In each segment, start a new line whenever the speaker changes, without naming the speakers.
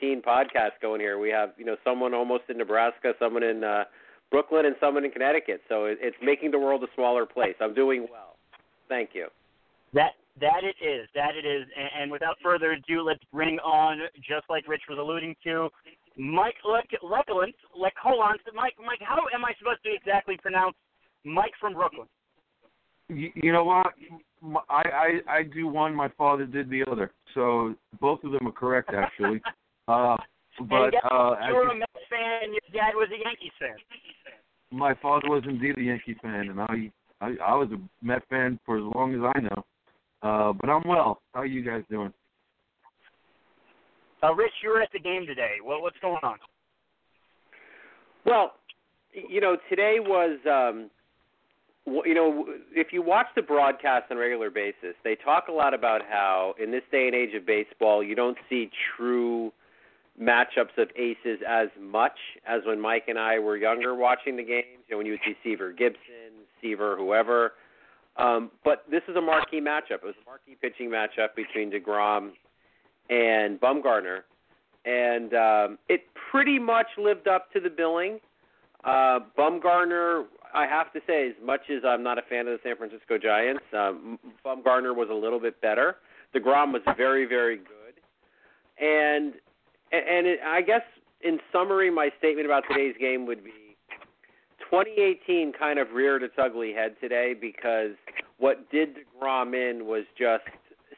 2018 podcast going here. We have you know someone almost in Nebraska, someone in uh, Brooklyn, and someone in Connecticut. So it, it's making the world a smaller place. I'm doing well. Thank you.
That that it is. That it is. And, and without further ado, let's bring on, just like Rich was alluding to, Mike Lekolant. Lekolant. Mike, Mike, how am I supposed to exactly pronounce Mike from Brooklyn?
You, you know what? I, I I do one. My father did the other. So both of them are correct, actually. uh, but uh,
you were a Mets fan, and your dad was a Yankees fan.
My father was indeed a Yankee fan, and I I, I was a Met fan for as long as I know. Uh, but I'm well. How are you guys doing?
Uh, Rich, you were at the game today. Well, what's going on?
Well, you know, today was um, you know, if you watch the broadcast on a regular basis, they talk a lot about how in this day and age of baseball, you don't see true matchups of aces as much as when Mike and I were younger watching the games. You know, when you would see Seaver Gibson, Seaver, whoever. Um, but this is a marquee matchup. It was a marquee pitching matchup between Degrom and Bumgarner, and um, it pretty much lived up to the billing. Uh, Bumgarner I have to say, as much as I'm not a fan of the San Francisco Giants, um, Bumgarner was a little bit better. Degrom was very, very good, and and it, I guess in summary, my statement about today's game would be 2018 kind of reared its ugly head today because what did Degrom in was just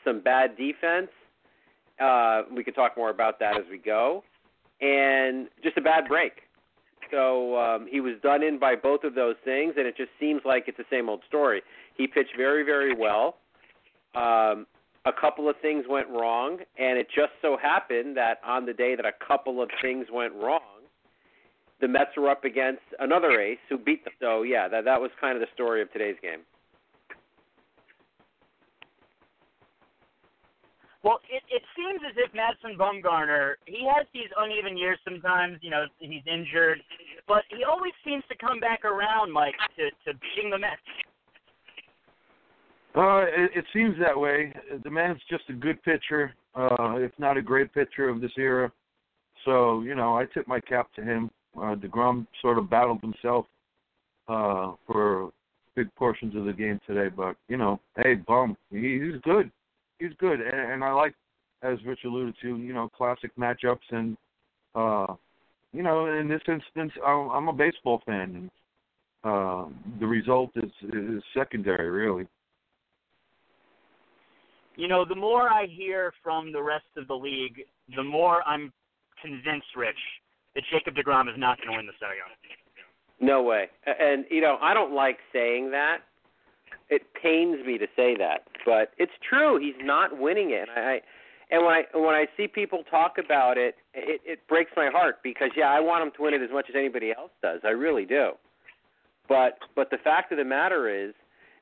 some bad defense. Uh, we could talk more about that as we go, and just a bad break. So um, he was done in by both of those things, and it just seems like it's the same old story. He pitched very, very well. Um, a couple of things went wrong, and it just so happened that on the day that a couple of things went wrong, the Mets were up against another ace who beat them. So yeah, that that was kind of the story of today's game.
Well, it, it seems as if Madison Bumgarner, he has these uneven years sometimes, you know, he's injured, but he always seems to come back around, Mike, to, to beating the Mets.
Uh, it, it seems that way. The man's just a good pitcher, uh, if not a great pitcher of this era. So, you know, I tip my cap to him. Uh, DeGrom sort of battled himself uh, for big portions of the game today, but, you know, hey, Bum, he, he's good he's good, and, and I like, as Rich alluded to, you know, classic matchups, and uh, you know, in this instance, I'm, I'm a baseball fan, and uh, the result is is secondary, really.
You know, the more I hear from the rest of the league, the more I'm convinced, Rich, that Jacob Degrom is not going to win the Cy Young.
No way. And you know, I don't like saying that it pains me to say that, but it's true. He's not winning it. And I and when I when I see people talk about it, it it breaks my heart because yeah, I want him to win it as much as anybody else does. I really do. But but the fact of the matter is,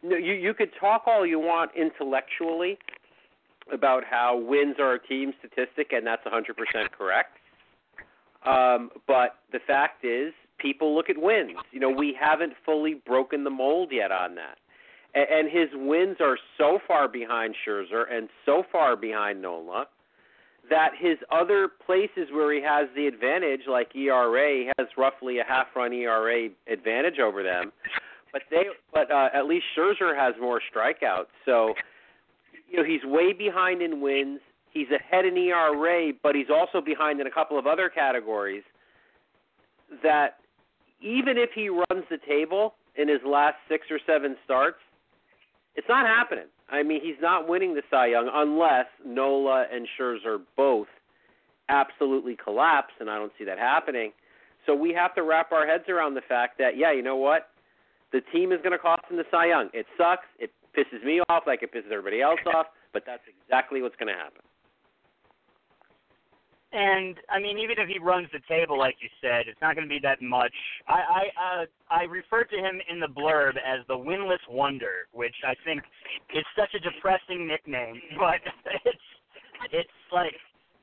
you you could talk all you want intellectually about how wins are a team statistic, and that's 100% correct. Um, but the fact is, people look at wins. You know, we haven't fully broken the mold yet on that and and his wins are so far behind Scherzer and so far behind Nola that his other places where he has the advantage, like ERA, has roughly a half-run ERA advantage over them. But they, but uh, at least Scherzer has more strikeouts. So, you know, he's way behind in wins. He's ahead in ERA, but he's also behind in a couple of other categories. That even if he runs the table in his last six or seven starts, It's not happening. I mean, he's not winning the Cy Young unless Nola and Scherzer both absolutely collapse, and I don't see that happening. So we have to wrap our heads around the fact that, yeah, you know what? The team is going to cost him the Cy Young. It sucks. It pisses me off like it pisses everybody else off, but that's exactly what's going to happen.
And I mean, even if he runs the table, like you said, it's not going to be that much. I I uh, I referred to him in the blurb as the winless wonder, which I think is such a depressing nickname, but it's it's like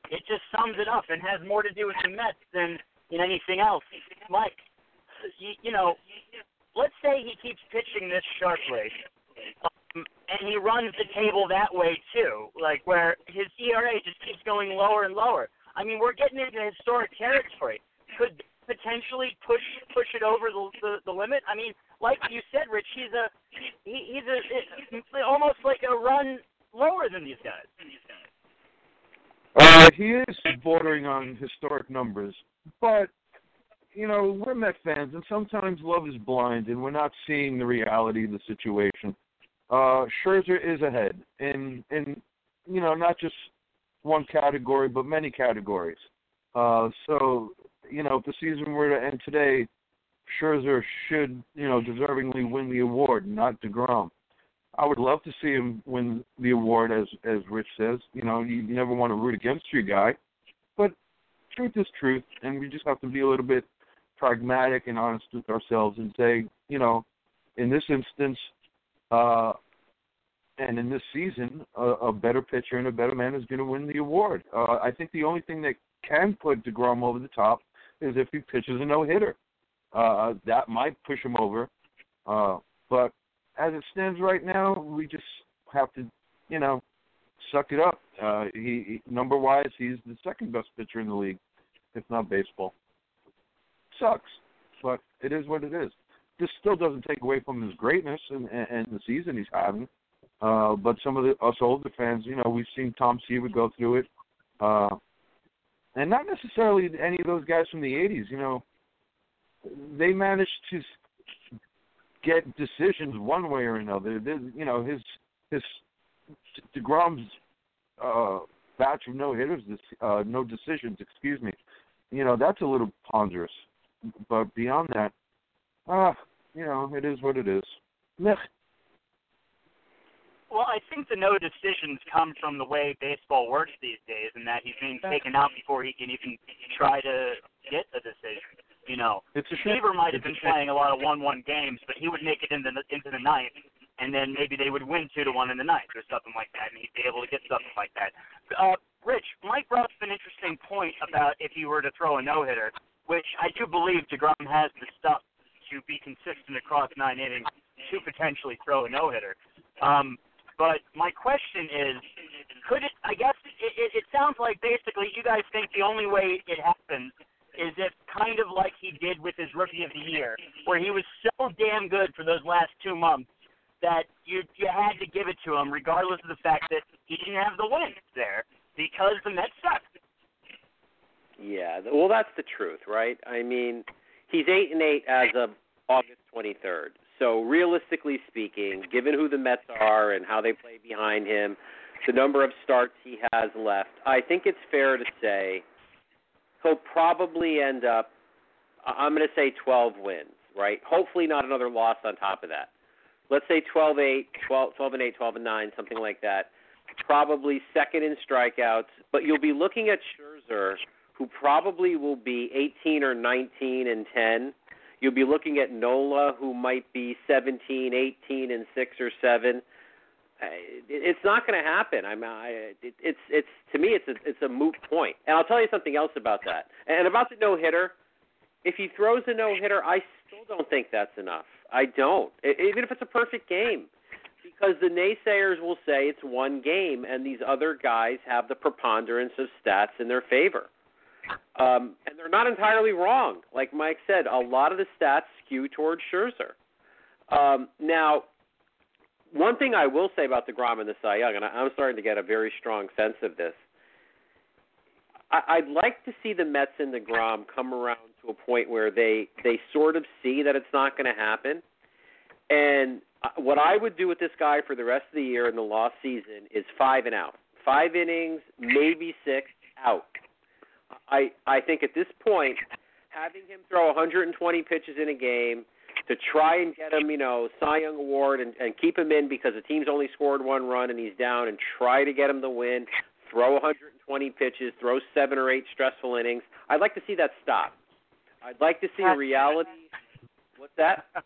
it just sums it up and has more to do with the Mets than than anything else. Mike, you, you know, let's say he keeps pitching this sharply, and he runs the table that way too, like where his ERA just keeps going lower and lower I mean, we're getting into historic territory. Could potentially push push it over the, the the limit. I mean, like you said, Rich, he's a he, he's a it, almost like a run lower than these guys.
Uh, he is bordering on historic numbers, but you know we're Met fans, and sometimes love is blind, and we're not seeing the reality of the situation. Uh, Scherzer is ahead, in and you know not just one category, but many categories. Uh, so, you know, if the season were to end today, Scherzer should, you know, deservingly win the award, not Degrom. I would love to see him win the award, as as Rich says. You know, you never want to root against your guy, but truth is truth, and we just have to be a little bit pragmatic and honest with ourselves and say, you know, in this instance, uh, and in this season, a, a better pitcher and a better man is going to win the award. Uh, I think the only thing that can put Degrom over the top is if he pitches a no hitter. Uh, that might push him over. Uh, but as it stands right now, we just have to, you know, suck it up. Uh, he, he number wise, he's the second best pitcher in the league, if not baseball. Sucks, but it is what it is. This still doesn't take away from his greatness and, and, the season he's having. Uh, but some of the us older fans, you know, we've seen Tom Seaver go through it, uh, and not necessarily any of those guys from the '80s. You know, they managed to get decisions one way or another. They, you know, his his Degrom's uh, batch of no hitters, uh, no decisions. Excuse me. You know, that's a little ponderous. But beyond that, ah, uh, you know, it is what it is. Meh.
Well, I think the no decisions come from the way baseball works these days, and that he's being taken out before he can even try to get a decision. You know,
it's a
Seaver might have been playing a lot of one-one games, but he would make it into the, into the ninth, and then maybe they would win two to one in the ninth or something like that, and he'd be able to get something like that. Uh, Rich, Mike brought up an interesting point about if he were to throw a no-hitter, which I do believe Degrom has the stuff to be consistent across nine innings to potentially throw a no-hitter. Um, but my question is, could it? I guess it, it, it sounds like basically you guys think the only way it happens is if kind of like he did with his rookie of the year, where he was so damn good for those last two months that you you had to give it to him, regardless of the fact that he didn't have the wins there because the Mets sucked.
Yeah, well, that's the truth, right? I mean, he's eight and eight as of August 23rd. So realistically speaking, given who the Mets are and how they play behind him, the number of starts he has left, I think it's fair to say he'll probably end up. I'm going to say 12 wins, right? Hopefully not another loss on top of that. Let's say 12 8, 12, 12 and 8, 12 and 9, something like that. Probably second in strikeouts, but you'll be looking at Scherzer, who probably will be 18 or 19 and 10 You'll be looking at Nola, who might be 17, 18, and six or seven. Uh, it's not going to happen. I'm. I, it, it's. It's to me. It's a. It's a moot point. And I'll tell you something else about that. And about the no hitter. If he throws a no hitter, I still don't think that's enough. I don't. Even if it's a perfect game, because the naysayers will say it's one game, and these other guys have the preponderance of stats in their favor. Um, and they're not entirely wrong. Like Mike said, a lot of the stats skew towards Scherzer. Um, now, one thing I will say about deGrom and the Cy Young, and I'm starting to get a very strong sense of this. I, I'd like to see the Mets and deGrom come around to a point where they they sort of see that it's not going to happen, And uh, what I would do with this guy for the rest of the year in the lost season is five and out, five innings, maybe six out. I I think at this point, having him throw 120 pitches in a game to try and get him, you know, Cy Young Award and, and keep him in because the team's only scored one run and he's down, and try to get him the win, throw 120 pitches, throw seven or eight stressful innings. I'd like to see that stop. I'd like to see a reality. What's that?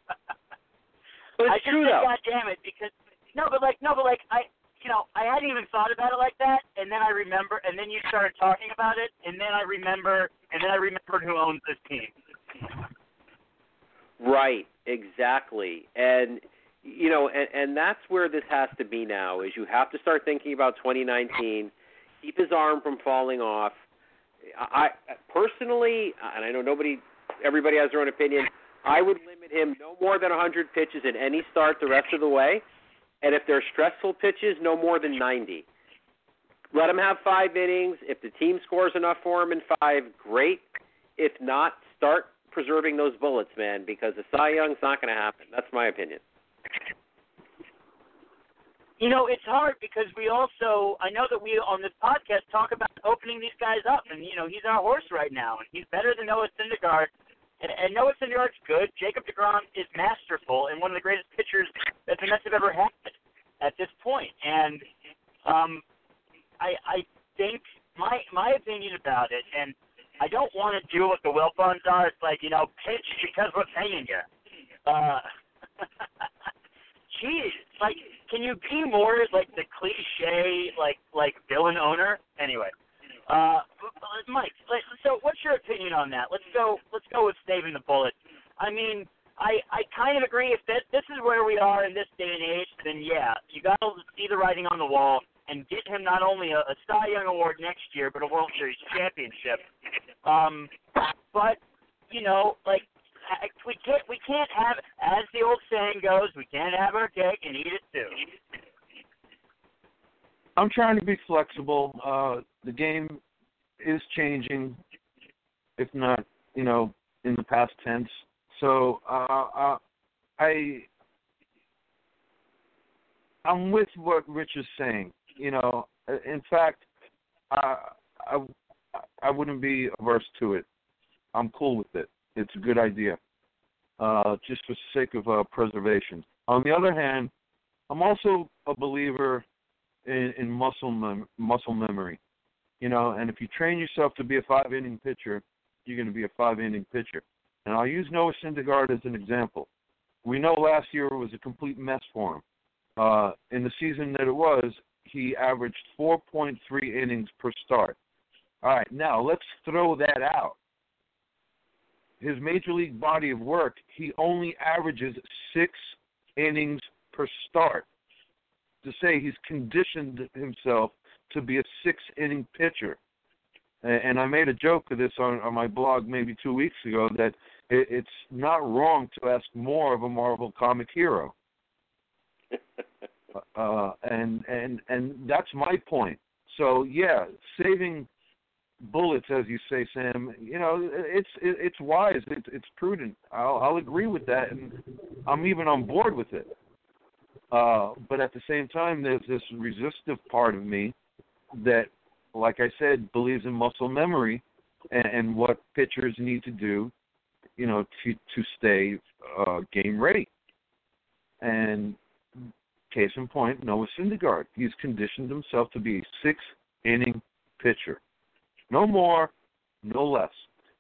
But it's
I
true
just
though.
God damn it, because no, but like no, but like I, you know, I hadn't even thought about it like that, and then I remember, and then you started talking about it, and then I remember, and then I remembered who owns this team.
Right, exactly. And you know, and, and that's where this has to be now is you have to start thinking about 2019, keep his arm from falling off. I personally, and I know nobody everybody has their own opinion, I would limit him no more than 100 pitches in any start the rest of the way. And if they're stressful pitches, no more than 90. Let them have 5 innings. If the team scores enough for him in 5, great. If not, start preserving those bullets, man, because the Cy Young's not going to happen. That's my opinion.
You know, it's hard because we also I know that we on this podcast talk about opening these guys up, and you know he's our horse right now, and he's better than Noah Syndergaard. And, and Noah Syndergaard's good. Jacob Degrom is masterful and one of the greatest pitchers that the Mets have ever had at this point. And um, I I think my my opinion about it, and I don't want to do what the Wilpons are. It's like you know, pitch because we're paying you. Uh, geez, like, can you be more like the cliche, like like villain owner? Anyway, uh, Mike, let, so what's your opinion on that? Let's go. Let's go with saving the bullet. I mean, I I kind of agree. If that this is where we are in this day and age, then yeah, you got to see the writing on the wall and get him not only a, a Cy Young Award next year, but a World Series championship. Um, but you know, like we can't we can't have as the old saying goes, we can't have our cake and eat it too.
I'm trying to be flexible. Uh, the game is changing, if not, you know, in the past tense. So uh, uh, I I'm with what Rich is saying. You know, in fact, I I I wouldn't be averse to it. I'm cool with it. It's a good idea, uh, just for the sake of uh, preservation. On the other hand, I'm also a believer in, in muscle mem- muscle memory. You know, and if you train yourself to be a five inning pitcher, you're going to be a five inning pitcher. And I'll use Noah Syndergaard as an example. We know last year was a complete mess for him. Uh, in the season that it was, he averaged 4.3 innings per start. All right, now let's throw that out. His major league body of work, he only averages six innings per start. To say he's conditioned himself to be a six inning pitcher. And I made a joke of this on, on my blog maybe two weeks ago that it, it's not wrong to ask more of a Marvel comic hero. uh, and and and that's my point. So yeah, saving bullets, as you say, Sam. You know, it's it, it's wise. It's it's prudent. I'll I'll agree with that, and I'm even on board with it. Uh, but at the same time, there's this resistive part of me that, like I said, believes in muscle memory and, and what pitchers need to do, you know, to to stay uh, game ready. And case in point, Noah Syndergaard. He's conditioned himself to be a six inning pitcher. No more, no less.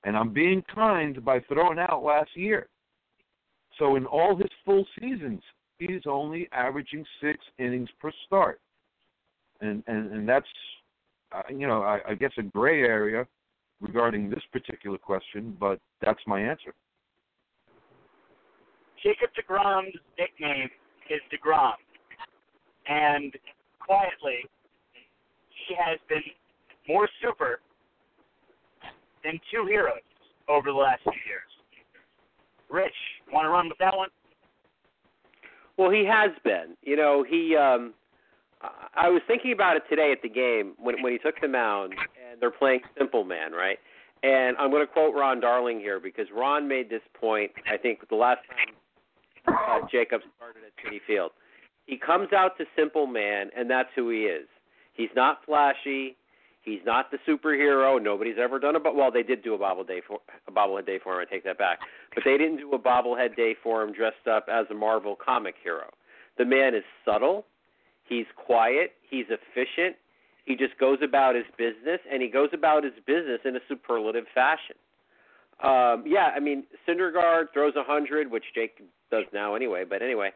And I'm being kind by throwing out last year. So in all his full seasons, he's only averaging six innings per start. And and, and that's, uh, you know, I, I guess a gray area regarding this particular question, but that's my answer.
Jacob DeGrom's nickname is DeGrom. And quietly, he has been more super than two heroes over the last few years. Rich, want to run with that one?
Well, he has been. You know, he. um I was thinking about it today at the game when when he took the mound, and they're playing simple man, right? And I'm going to quote Ron Darling here because Ron made this point. I think the last time uh, Jacobs started at Citi Field. He comes out to simple man, and that's who he is. He's not flashy. He's not the superhero. Nobody's ever done a but well, they did do a bobblehead day for a bobblehead day for him. I take that back, but they didn't do a bobblehead day for him dressed up as a Marvel comic hero. The man is subtle. He's quiet. He's efficient. He just goes about his business, and he goes about his business in a superlative fashion. Um, yeah, I mean, Syndergaard throws a hundred, which Jake does now anyway. But anyway,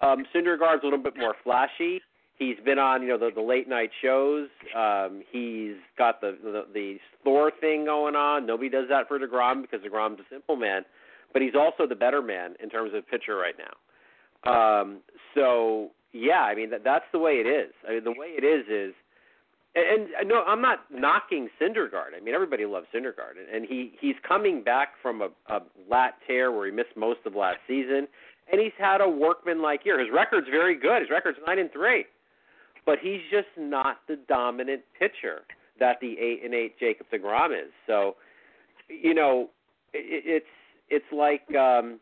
um, Syndergaard's a little bit more flashy. He's been on, you know, the, the late night shows. Um, he's got the, the the Thor thing going on. Nobody does that for Degrom because Degrom's a simple man, but he's also the better man in terms of pitcher right now. Um, so yeah, I mean that that's the way it is. I mean the way it is is and, and no, I'm not knocking Syndergaard. I mean, everybody loves Syndergaard, and, and he he's coming back from a, a lat tear where he missed most of last season, and he's had a workman-like year. His record's very good. His record's nine and three, but he's just not the dominant pitcher that the eight and eight Jacob Degrom is. So, you know, it, it's it's like um,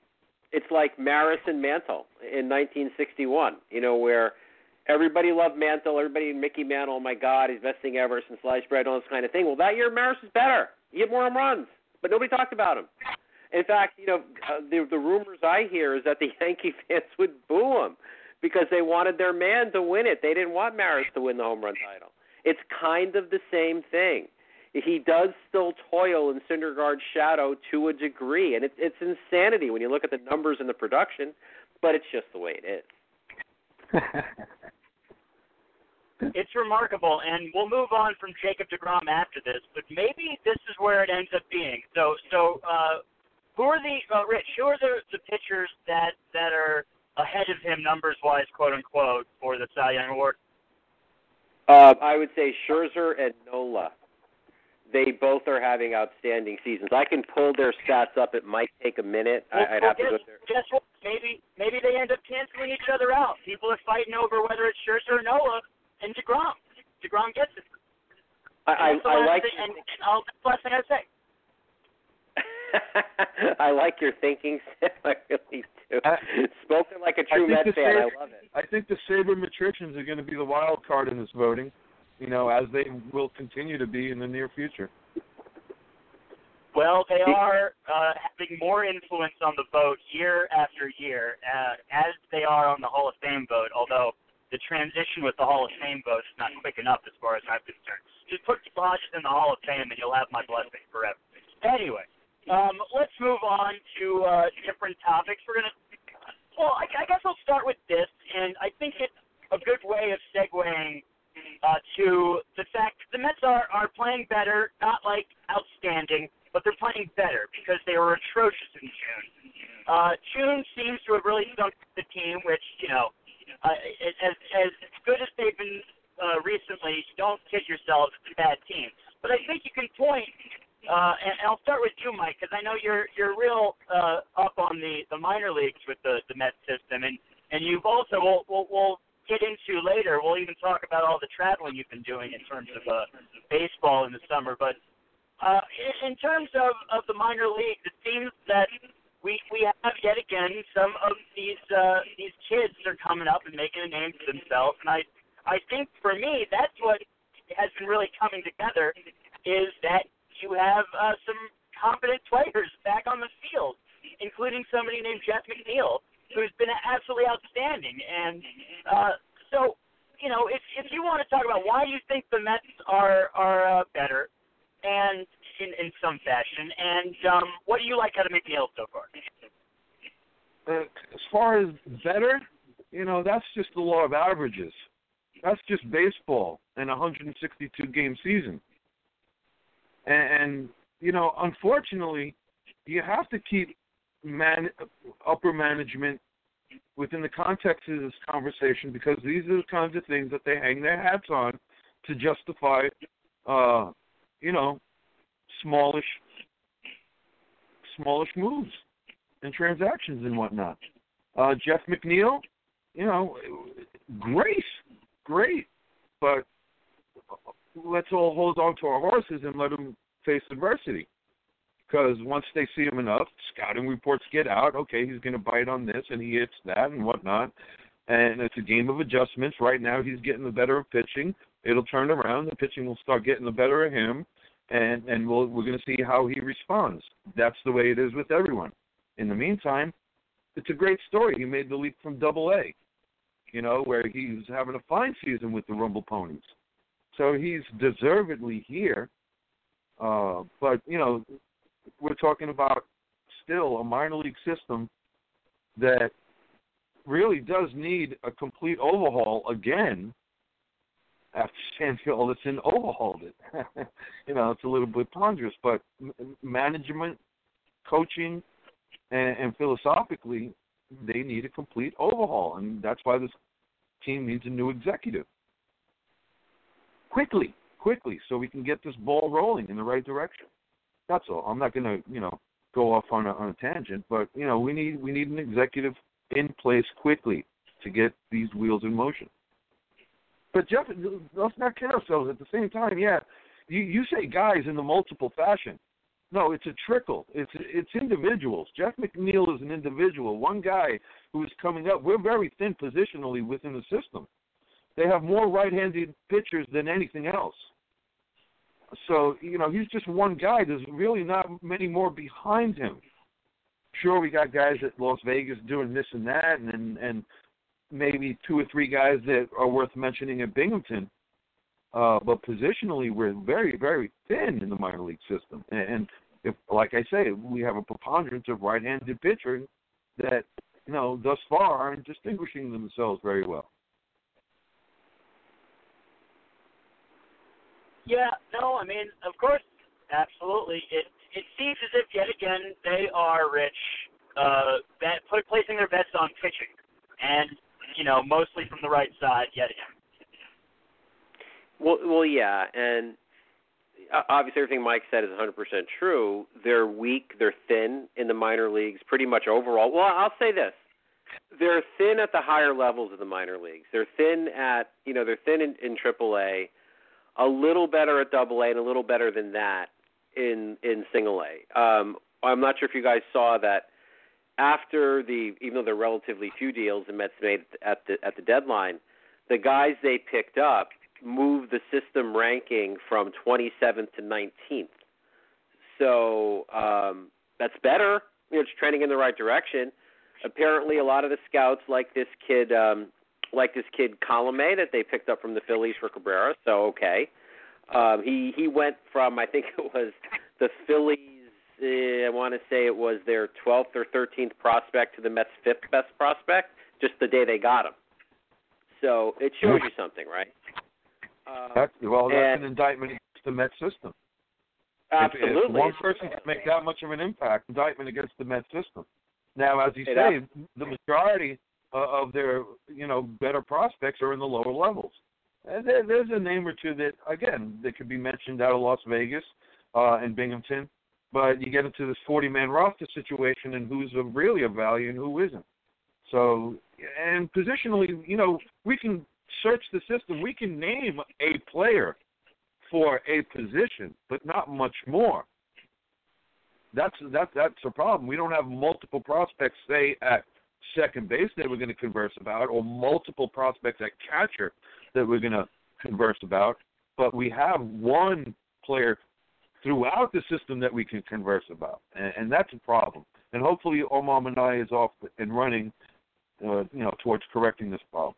it's like Maris and Mantle in 1961. You know, where everybody loved Mantle, everybody Mickey Mantle, oh my God, he's best thing ever since sliced bread, all this kind of thing. Well, that year Maris was better. He hit more home runs, but nobody talked about him. In fact, you know, uh, the the rumors I hear is that the Yankee fans would boo him because they wanted their man to win it. They didn't want Maris to win the home run title. It's kind of the same thing. He does still toil in Syndergaard's shadow to a degree, and it's it's insanity when you look at the numbers and the production, but it's just the way it is.
it's remarkable, and we'll move on from Jacob Degrom after this. But maybe this is where it ends up being. So, so uh, who are the uh, Rich? Who are the the pitchers that that are ahead of him numbers wise, quote unquote, for the Cy Young Award?
Uh, I would say Scherzer and Nola. They both are having outstanding seasons. I can pull their stats up. It might take a minute.
Well,
I'd
well,
have
guess,
to go there.
Guess what? Maybe maybe they end up canceling each other out. People are fighting over whether it's Scherzer or Nola and Degrom. Degrom gets it.
I, I, I like.
Thing, and, and I'll, that's the last thing I say.
I like your thinking, Sam. I really do.
I,
Spoken like a true Met fan.
Saber,
I love it.
I think the sabermetricians are going to be the wild card in this voting. You know, as they will continue to be in the near future.
Well, they are uh, having more influence on the vote year after year, uh, as they are on the Hall of Fame vote. Although the transition with the Hall of Fame vote is not quick enough, as far as I'm concerned. Just put Hodges in the Hall of Fame, and you'll have my blessing forever. Anyway, um, let's move on to uh, different topics. We're gonna. Well, I, I guess I'll start with this, and I think it's a good way of segueing uh, to the fact the Mets are are playing better, not like outstanding, but they're playing better because they were atrocious in June. Uh, June seems to have really sunk the team, which you know, uh, as as good as they've been uh, recently, don't kid yourselves, it's a bad team. But I think you can point uh, and, and I'll start with you, Mike, because I know you're you're real uh, up on the the minor leagues with the the Met system, and and you've also we'll we'll, we'll get into later. We'll even talk about all the traveling you've been doing in terms of uh, baseball in the summer. But uh, in, in terms of of the minor leagues, it seems that we we have yet again some of these uh, these kids are coming up and making a name for themselves, and I I think for me that's what has been really coming together is that you have uh, some competent players back on the field, including somebody named Jeff McNeil, who's been absolutely outstanding. And uh, so, you know, if if you want to talk about why you think the Mets are are uh, better, and in in some fashion, and um, what do you like out of McNeil so far?
Uh, as far as better, you know, that's just the law of averages. That's just baseball in a 162 game season. And, and you know, unfortunately, you have to keep man upper management within the context of this conversation because these are the kinds of things that they hang their hats on to justify, uh, you know, smallish, smallish moves and transactions and whatnot. Uh, Jeff McNeil, you know, great, great, but let's all hold on to our horses and let them face adversity. Because once they see him enough, scouting reports get out. Okay, he's going to bite on this, and he hits that and whatnot. And it's a game of adjustments. Right now, he's getting the better of pitching. It'll turn around. The pitching will start getting the better of him, and and we'll, we're going to see how he responds. That's the way it is with everyone. In the meantime, it's a great story. He made the leap from Double A, you know, where he's having a fine season with the Rumble Ponies. So he's deservedly here. Uh, but you know, we're talking about still a minor league system that really does need a complete overhaul again after Sandy Alderson overhauled it. you know, it's a little bit ponderous, but management, coaching, and, and philosophically, they need a complete overhaul, and that's why this team needs a new executive quickly, quickly, so we can get this ball rolling in the right direction. That's all. I'm not going to, you know, go off on a, on a tangent, but you know, we need we need an executive in place quickly to get these wheels in motion. But Jeff, let's not kid ourselves. At the same time, yeah, you you say guys in the multiple fashion. No, it's a trickle. It's it's individuals. Jeff McNeil is an individual. One guy who is coming up. We're very thin positionally within the system. They have more right-handed pitchers than anything else. So you know he's just one guy. There's really not many more behind him. Sure, we got guys at Las Vegas doing this and that, and and maybe two or three guys that are worth mentioning at Binghamton. Uh, but positionally, we're very, very thin in the minor league system. And if, like I say, we have a preponderance of right-handed pitchers that, you know, thus far aren't distinguishing themselves very well.
Yeah, no, I mean, of course, absolutely. It it seems as if yet again they are rich, uh, bet, put, placing their bets on pitching, and you know, mostly from the right side yet again.
Well, well, yeah, and obviously everything Mike said is 100% true. They're weak, they're thin in the minor leagues, pretty much overall. Well, I'll say this: they're thin at the higher levels of the minor leagues. They're thin at, you know, they're thin in, in AAA a little better at Double A and a little better than that in in Single A. Um, I'm not sure if you guys saw that after the even though there are relatively few deals the Mets made at the at the deadline, the guys they picked up moved the system ranking from 27th to 19th. So um, that's better. You know, it's trending in the right direction. Apparently, a lot of the scouts like this kid um, like this kid Kilomé that they picked up from the Phillies for Cabrera. So okay, um, he he went from I think it was the Phillies. Uh, I want to say it was their 12th or 13th prospect to the Mets' fifth best prospect, just the day they got him. So it shows you something, right?
Uh, that's, well, that's and, an indictment against the Met system.
Absolutely.
If, if one person can make that much of an impact, indictment against the Met system. Now, as you say, the majority uh, of their you know better prospects are in the lower levels. And there, there's a name or two that again that could be mentioned out of Las Vegas uh, and Binghamton, but you get into this 40-man roster situation and who's of really of value and who isn't. So and positionally, you know, we can search the system. We can name a player for a position, but not much more. That's that that's a problem. We don't have multiple prospects, say at second base that we're going to converse about, or multiple prospects at catcher that we're going to converse about. But we have one player throughout the system that we can converse about, and, and that's a problem. And hopefully, Omar Minaya is off and running, uh, you know, towards correcting this problem.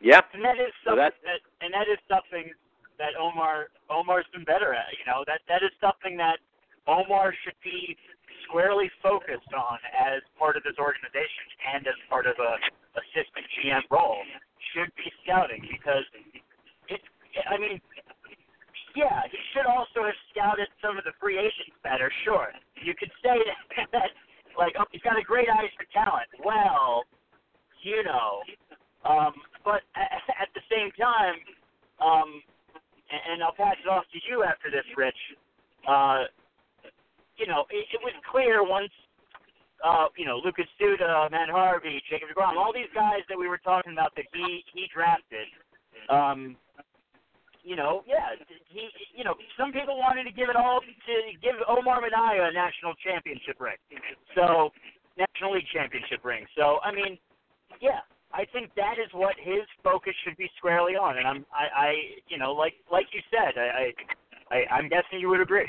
Yeah,
and that is something so that, and that is something that Omar Omar's been better at. You know, that that is something that Omar should be squarely focused on as part of this organization and as part of a assistant GM role should be scouting because it's. I mean, yeah, he should also have scouted some of the free agents better. Sure, you could say that, that like oh, he's got a great eye for talent. Well, you know, um, but at, at the same time, um, and, and I'll pass it off to you after this, Rich. Uh, you know, it, it was clear once, uh, you know, Lucas Duda, Matt Harvey, Jacob DeGrom, all these guys that we were talking about that he he drafted, um, you know, yeah, he, you know, some people wanted to give it all to give Omar Minaya a national championship ring, so national league championship ring. So I mean, yeah, I think that is what his focus should be squarely on, and I'm, I, I you know, like like you said, I, I, I I'm guessing you would agree.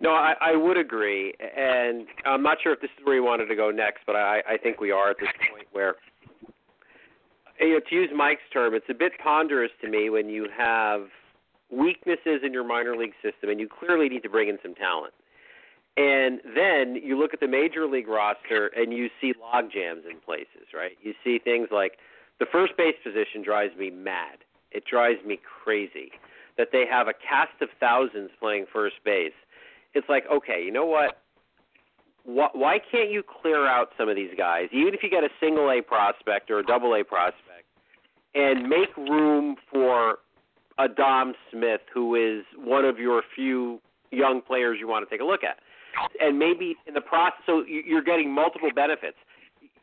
No, I, I would agree, and I'm not sure if this is where you wanted to go next, but I, I think we are at this point where you know, to use Mike's term, it's a bit ponderous to me when you have weaknesses in your minor league system and you clearly need to bring in some talent. And then you look at the major league roster and you see log jams in places, right? You see things like the first base position drives me mad. It drives me crazy that they have a cast of thousands playing first base. It's like, okay, you know what? Why can't you clear out some of these guys, even if you get a single A prospect or a double A prospect? and make room for a Dom Smith, who is one of your few young players you want to take a look at. And maybe in the process, so you're getting multiple benefits.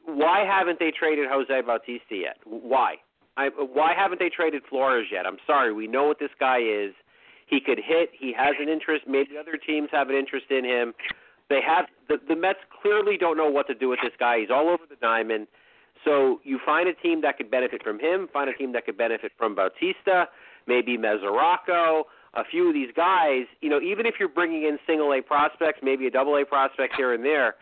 Why haven't they traded Jose Bautista yet? Why? I, why haven't they traded Flores yet? I'm sorry. We know what this guy is. He could hit. He has an interest. Maybe other teams have an interest in him. They have the the Mets clearly don't know what to do with this guy. He's all over the diamond. So you find a team that could benefit from him, find a team that could benefit from Bautista, maybe Mesoraco, a few of these guys. You know, even if you're bringing in single A prospects, maybe a double A prospect here and there.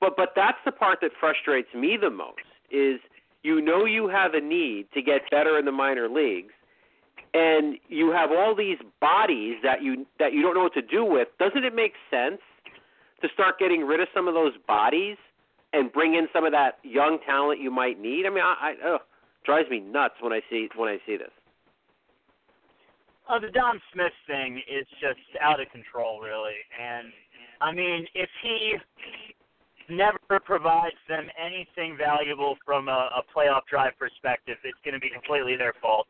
But but that's the part that frustrates me the most is you know you have a need to get better in the minor leagues and you have all these bodies that you that you don't know what to do with doesn't it make sense to start getting rid of some of those bodies and bring in some of that young talent you might need. I mean, I, I ugh, drives me nuts when I see when I see this.
Uh, the Dom Smith thing is just out of control, really. And I mean, if he never provides them anything valuable from a, a playoff drive perspective, it's going to be completely their fault.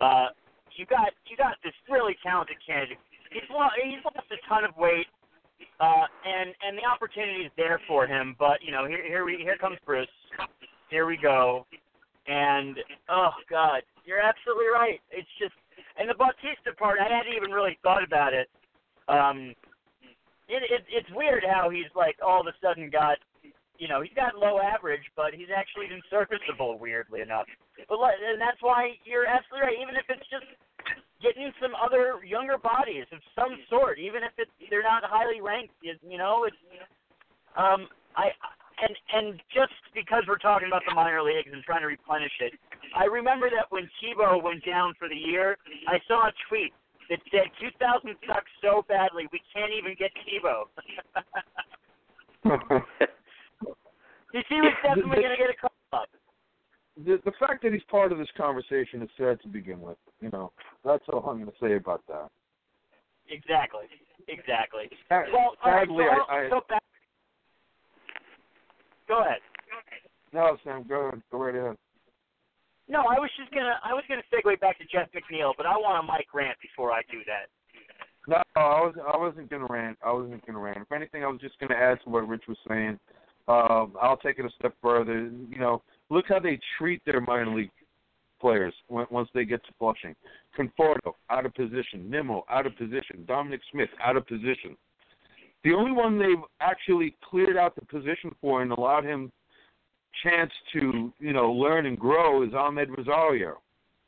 Uh, you got you got this really talented kid. He's lost, he's lost a ton of weight uh, and and the opportunity is there for him. But you know, here here we here comes Bruce. Here we go, and oh God, you're absolutely right. It's just and the Bautista part, I hadn't even really thought about it. Um, it, it it's weird how he's like all of a sudden got you know, he's got low average, but he's actually been serviceable, weirdly enough. But and that's why you're absolutely right. Even if it's just getting some other younger bodies of some sort, even if it's they're not highly ranked. You know, it's um, I and and just because we're talking about the minor leagues and trying to replenish it, I remember that when Tebow went down for the year, I saw a tweet that said 2000 sucks so badly we can't even get Tebow. you see, was definitely going to get a call up
the the fact that he's part of this conversation is sad to begin with. You know, that's all I'm going to say about that.
Exactly. Exactly. Well,
sadly,
right, so
I, I
so back, go ahead.
No, Sam, go ahead. Go right ahead.
No, I was just gonna I was gonna segue back to Jeff McNeil, but I want a Mike rant before I do that.
No, I was I wasn't gonna rant. I wasn't gonna rant. If anything, I was just gonna add to what Rich was saying. Um, I'll take it a step further. You know, Look how they treat their minor league players once they get to Flushing. Conforto out of position, Nimmo out of position, Dominic Smith out of position. The only one they've actually cleared out the position for and allowed him chance to you know learn and grow is Amed Rosario,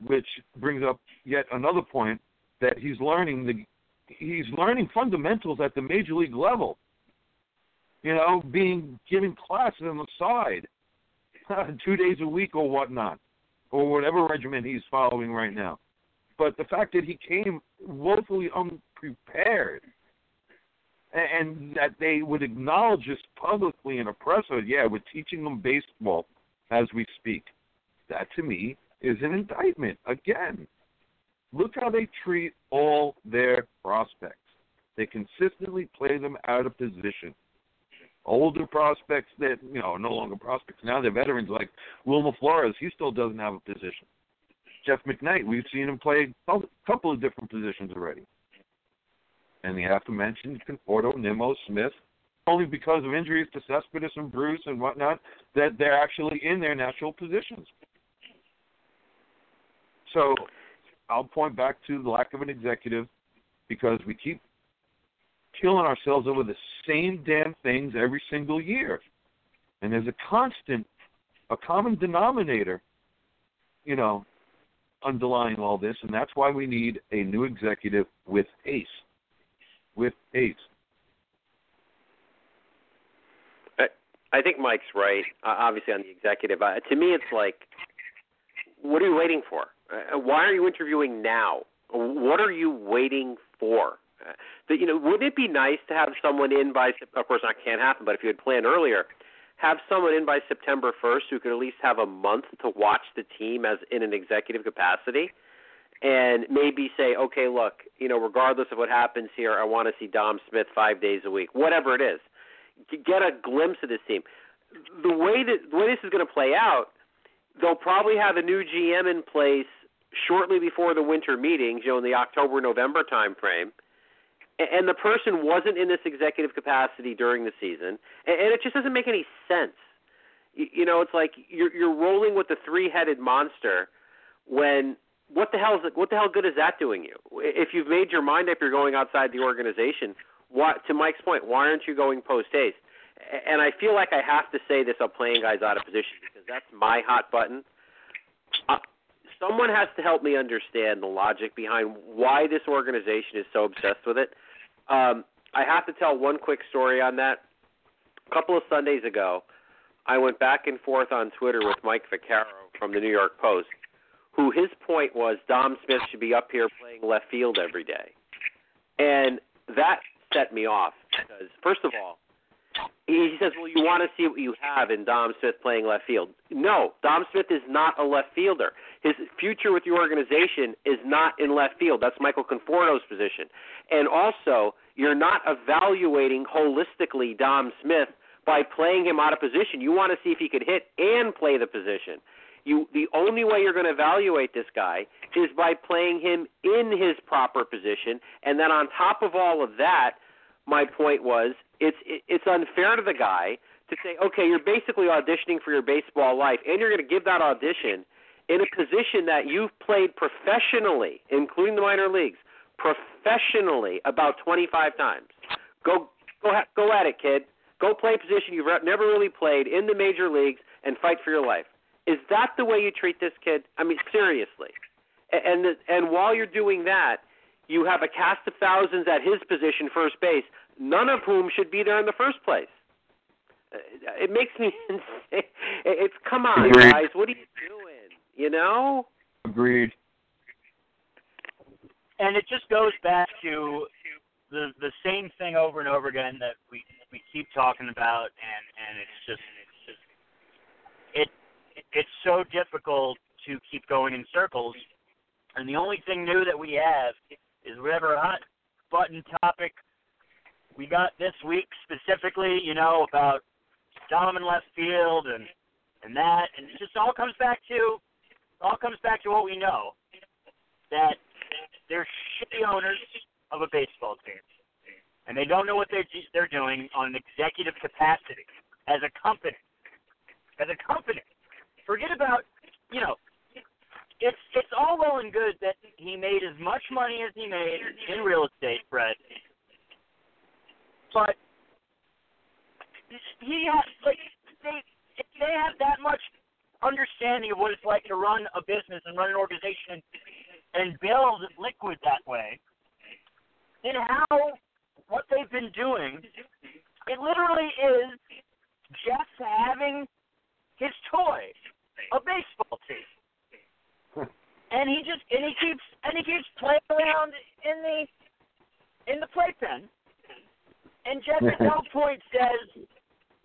which brings up yet another point that he's learning the he's learning fundamentals at the major league level. You know, being giving classes on the side two days a week or whatnot, or whatever regimen he's following right now. But the fact that he came woefully unprepared, and that they would acknowledge this publicly and oppress it, yeah, we're teaching them baseball as we speak. That to me is an indictment. Again, look how they treat all their prospects. They consistently play them out of position older prospects that you know are no longer prospects. Now they're veterans like Wilmer Flores. He still doesn't have a position. Jeff McNeil we've seen him play a couple of different positions already. And you have to mention Conforto Nimmo Smith only because of injuries to Cespedes and Bruce and whatnot that they're actually in their natural positions. So I'll point back to the lack of an executive because we keep killing ourselves over the same damn things every single year. And there's a constant, a common denominator, you know, underlying all this, and that's why we need a new executive with ACE. With ACE.
I think Mike's right. Obviously, on the executive, uh, to me, it's like, what are you waiting for? Uh, why are you interviewing now? What are you waiting for? Uh, that you know, wouldn't it be nice to have someone in by? Of course, that can't happen. But if you had planned earlier, have someone in by September 1st who could at least have a month to watch the team as in an executive capacity, and maybe say, okay, look, you know, regardless of what happens here, I want to see Dom Smith five days a week, whatever it is get a glimpse of this team. The way that the way this is going to play out, they'll probably have a new GM in place shortly before the winter meetings, you know, in the October November time frame. And the person wasn't in this executive capacity during the season, and it just doesn't make any sense. You know, it's like you're you're rolling with the three-headed monster when what the hell is what the hell good is that doing you? If you've made your mind up, you're going outside the organization why, to Mike's point, why aren't you going post haste? And I feel like I have to say this I'm playing guys out of position because that's my hot button. Uh, someone has to help me understand the logic behind why this organization is so obsessed with it. Um, I have to tell one quick story on that. A couple of Sundays ago, I went back and forth on Twitter with Mike Vaccaro from the New York Post, who his point was Dom Smith should be up here playing left field every day. And that set me off because first of all, he says, "Well, you want to see what you have in Dom Smith playing left field." No, Dom Smith is not a left fielder. His future with the organization is not in left field. That's Michael Conforto's position. And also, you're not evaluating holistically Dom Smith by playing him out of position. You want to see if he could hit and play the position. You the only way you're going to evaluate this guy is by playing him in his proper position, and then on top of all of that, my point was it's it's unfair to the guy to say, okay, you're basically auditioning for your baseball life, and you're going to give that audition in a position that you've played professionally, including the minor leagues, professionally about 25 times. Go go go at it, kid. Go play a position you've never really played in the major leagues and fight for your life. Is that the way you treat this kid? I mean, seriously. And the, and while you're doing that, you have a cast of thousands at his position, first base, none of whom should be there in the first place. Uh, it makes me insane. It's come on,
Agreed.
guys. What are you doing? You know?
Agreed.
And it just goes back to the the same thing over and over again that we we keep talking about, and and it's just it's just it it's so difficult to keep going in circles. And the only thing new that we have is whatever hot button topic we got this week specifically, you know, about in left field and and that, and it just all comes back to all comes back to what we know that they're shitty owners of a baseball team, and they don't know what they're they're doing on an executive capacity as a company. As a company, forget about you know it's it's all well and good that he made as much money as he made in real estate, Fred. But he has like they they have that much understanding of what it's like to run a business and run an organization and, build liquid that way. And how what they've been doing, it literally is just having his toy, a baseball team. and he just and he keeps and he keeps playing around in the in the playpen. And Jeff at no point says,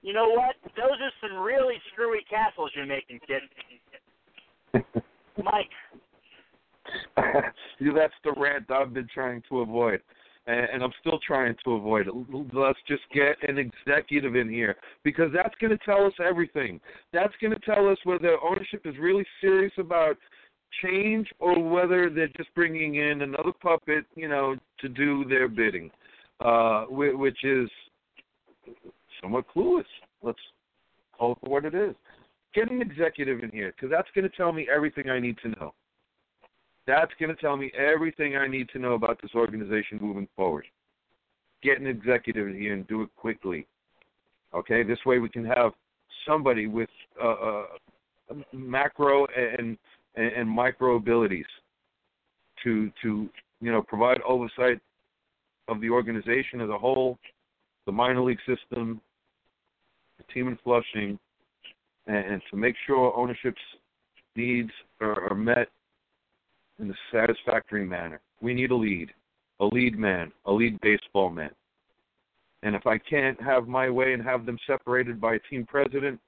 "You know what? Those are some really screwy castles you're making, kid." Mike.
That's the rant I've been trying to avoid and I'm still trying to avoid it. Let's just get an executive in here because that's going to tell us everything. That's going to tell us whether ownership is really serious about change or whether they're just bringing in another puppet, you know, to do their bidding, uh, which is somewhat clueless. Let's call it for what it is. Get an executive in here because that's going to tell me everything I need to know. That's going to tell me everything I need to know about this organization moving forward. Get an executive in here and do it quickly. Okay, this way we can have somebody with uh, uh, macro and, and and micro abilities to to you know provide oversight of the organization as a whole, the minor league system, the team in Flushing, and, to make sure ownership's needs are, are met in a satisfactory manner. We need a lead, a lead man, a lead baseball man. And if I can't have my way and have them separated by a team president,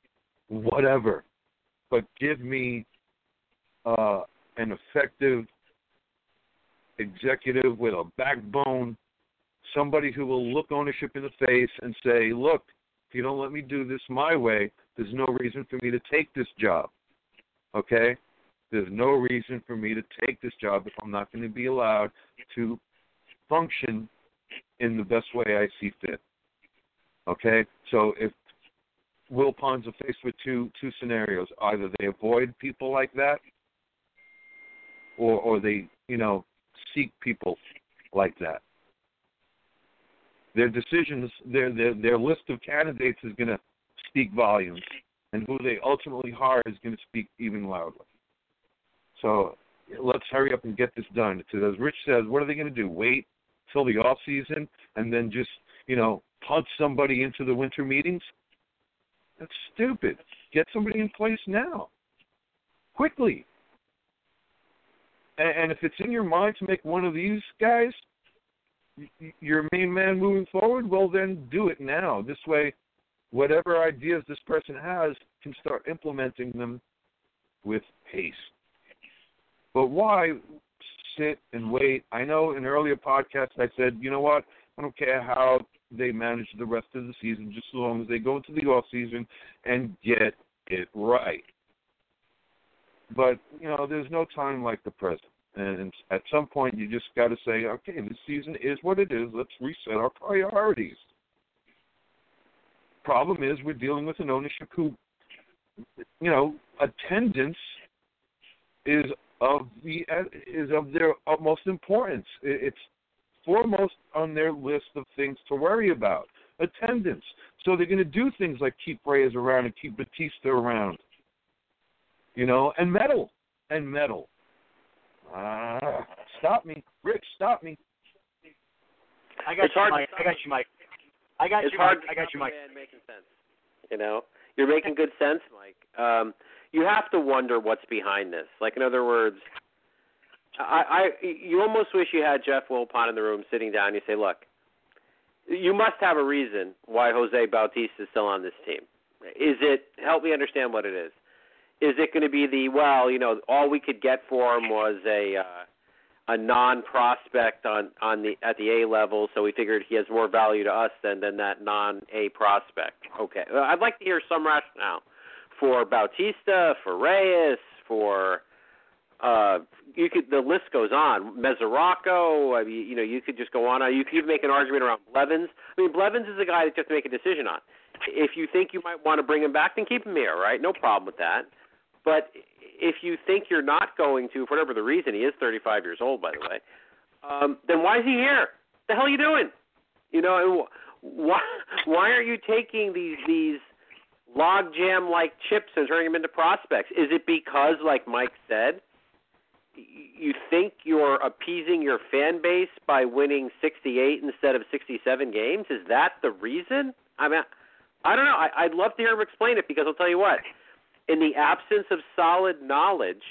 whatever. But give me uh, an effective executive with a backbone, somebody who will look ownership in the face and say, look, if you don't let me do this my way, there's no reason for me to take this job. Okay? There's no reason for me to take this job if I'm not going to be allowed to function in the best way I see fit. Okay? So if Wilpons are faced with two two scenarios, either they avoid people like that or or they, you know, seek people like that. Their decisions, their their their list of candidates is going to speak volumes, and who they ultimately hire is going to speak even louder. So let's hurry up and get this done. Because as Rich says, what are they going to do? Wait till the off season and then just you know punt somebody into the winter meetings? That's stupid. Get somebody in place now, quickly. And, and if it's in your mind to make one of these guys your main man moving forward, well then do it now. This way, whatever ideas this person has can start implementing them with haste. But why sit and wait? I know in earlier podcasts I said, you know what? I don't care how they manage the rest of the season, just as long as they go into the off season and get it right. But you know, there's no time like the present, and at some point you just got to say, okay, this season is what it is. Let's reset our priorities. Problem is, we're dealing with an ownership who, you know, attendance is of the is of their utmost importance. It's foremost on their list of things to worry about. Attendance. So they're going to do things like keep Reyes around and keep Bautista around. You know, and metal. And metal. Uh, stop me. Rich, stop me.
I got
it's
you,
hard
Mike. I got you, Mike. I got
it's
you,
hard
Mike. I got you, Mike.
Man making sense. You know, you're making good sense, Mike. Um, you have to wonder what's behind this. Like, in other words, I, I you almost wish you had Jeff Wilpon in the room sitting down. You say, look, you must have a reason why Jose Bautista is still on this team. Is it? Help me understand what it is. Is it going to be the well? You know, all we could get for him was a uh, a non prospect on on the at the A level, so we figured he has more value to us than than that non A prospect. Okay, well, I'd like to hear some rationale for Bautista, for Reyes, for uh, you could the list goes on. Mesoraco, I mean, you know, you could just go on. You could make an argument around Blevins. I mean, Blevins is a guy that you have to make a decision on. If you think you might want to bring him back, then keep him here, right? No problem with that. But if you think you're not going to, for whatever the reason, he is 35 years old, by the way. Um, then why is he here? The hell are you doing? You know, why why are you taking these these logjam like chips and turning them into prospects? Is it because, like Mike said? you think you're appeasing your fan base by winning 68 instead of 67 games? Is that the reason? I mean, I don't know. I, I'd love to hear him explain it because I'll tell you what. In the absence of solid knowledge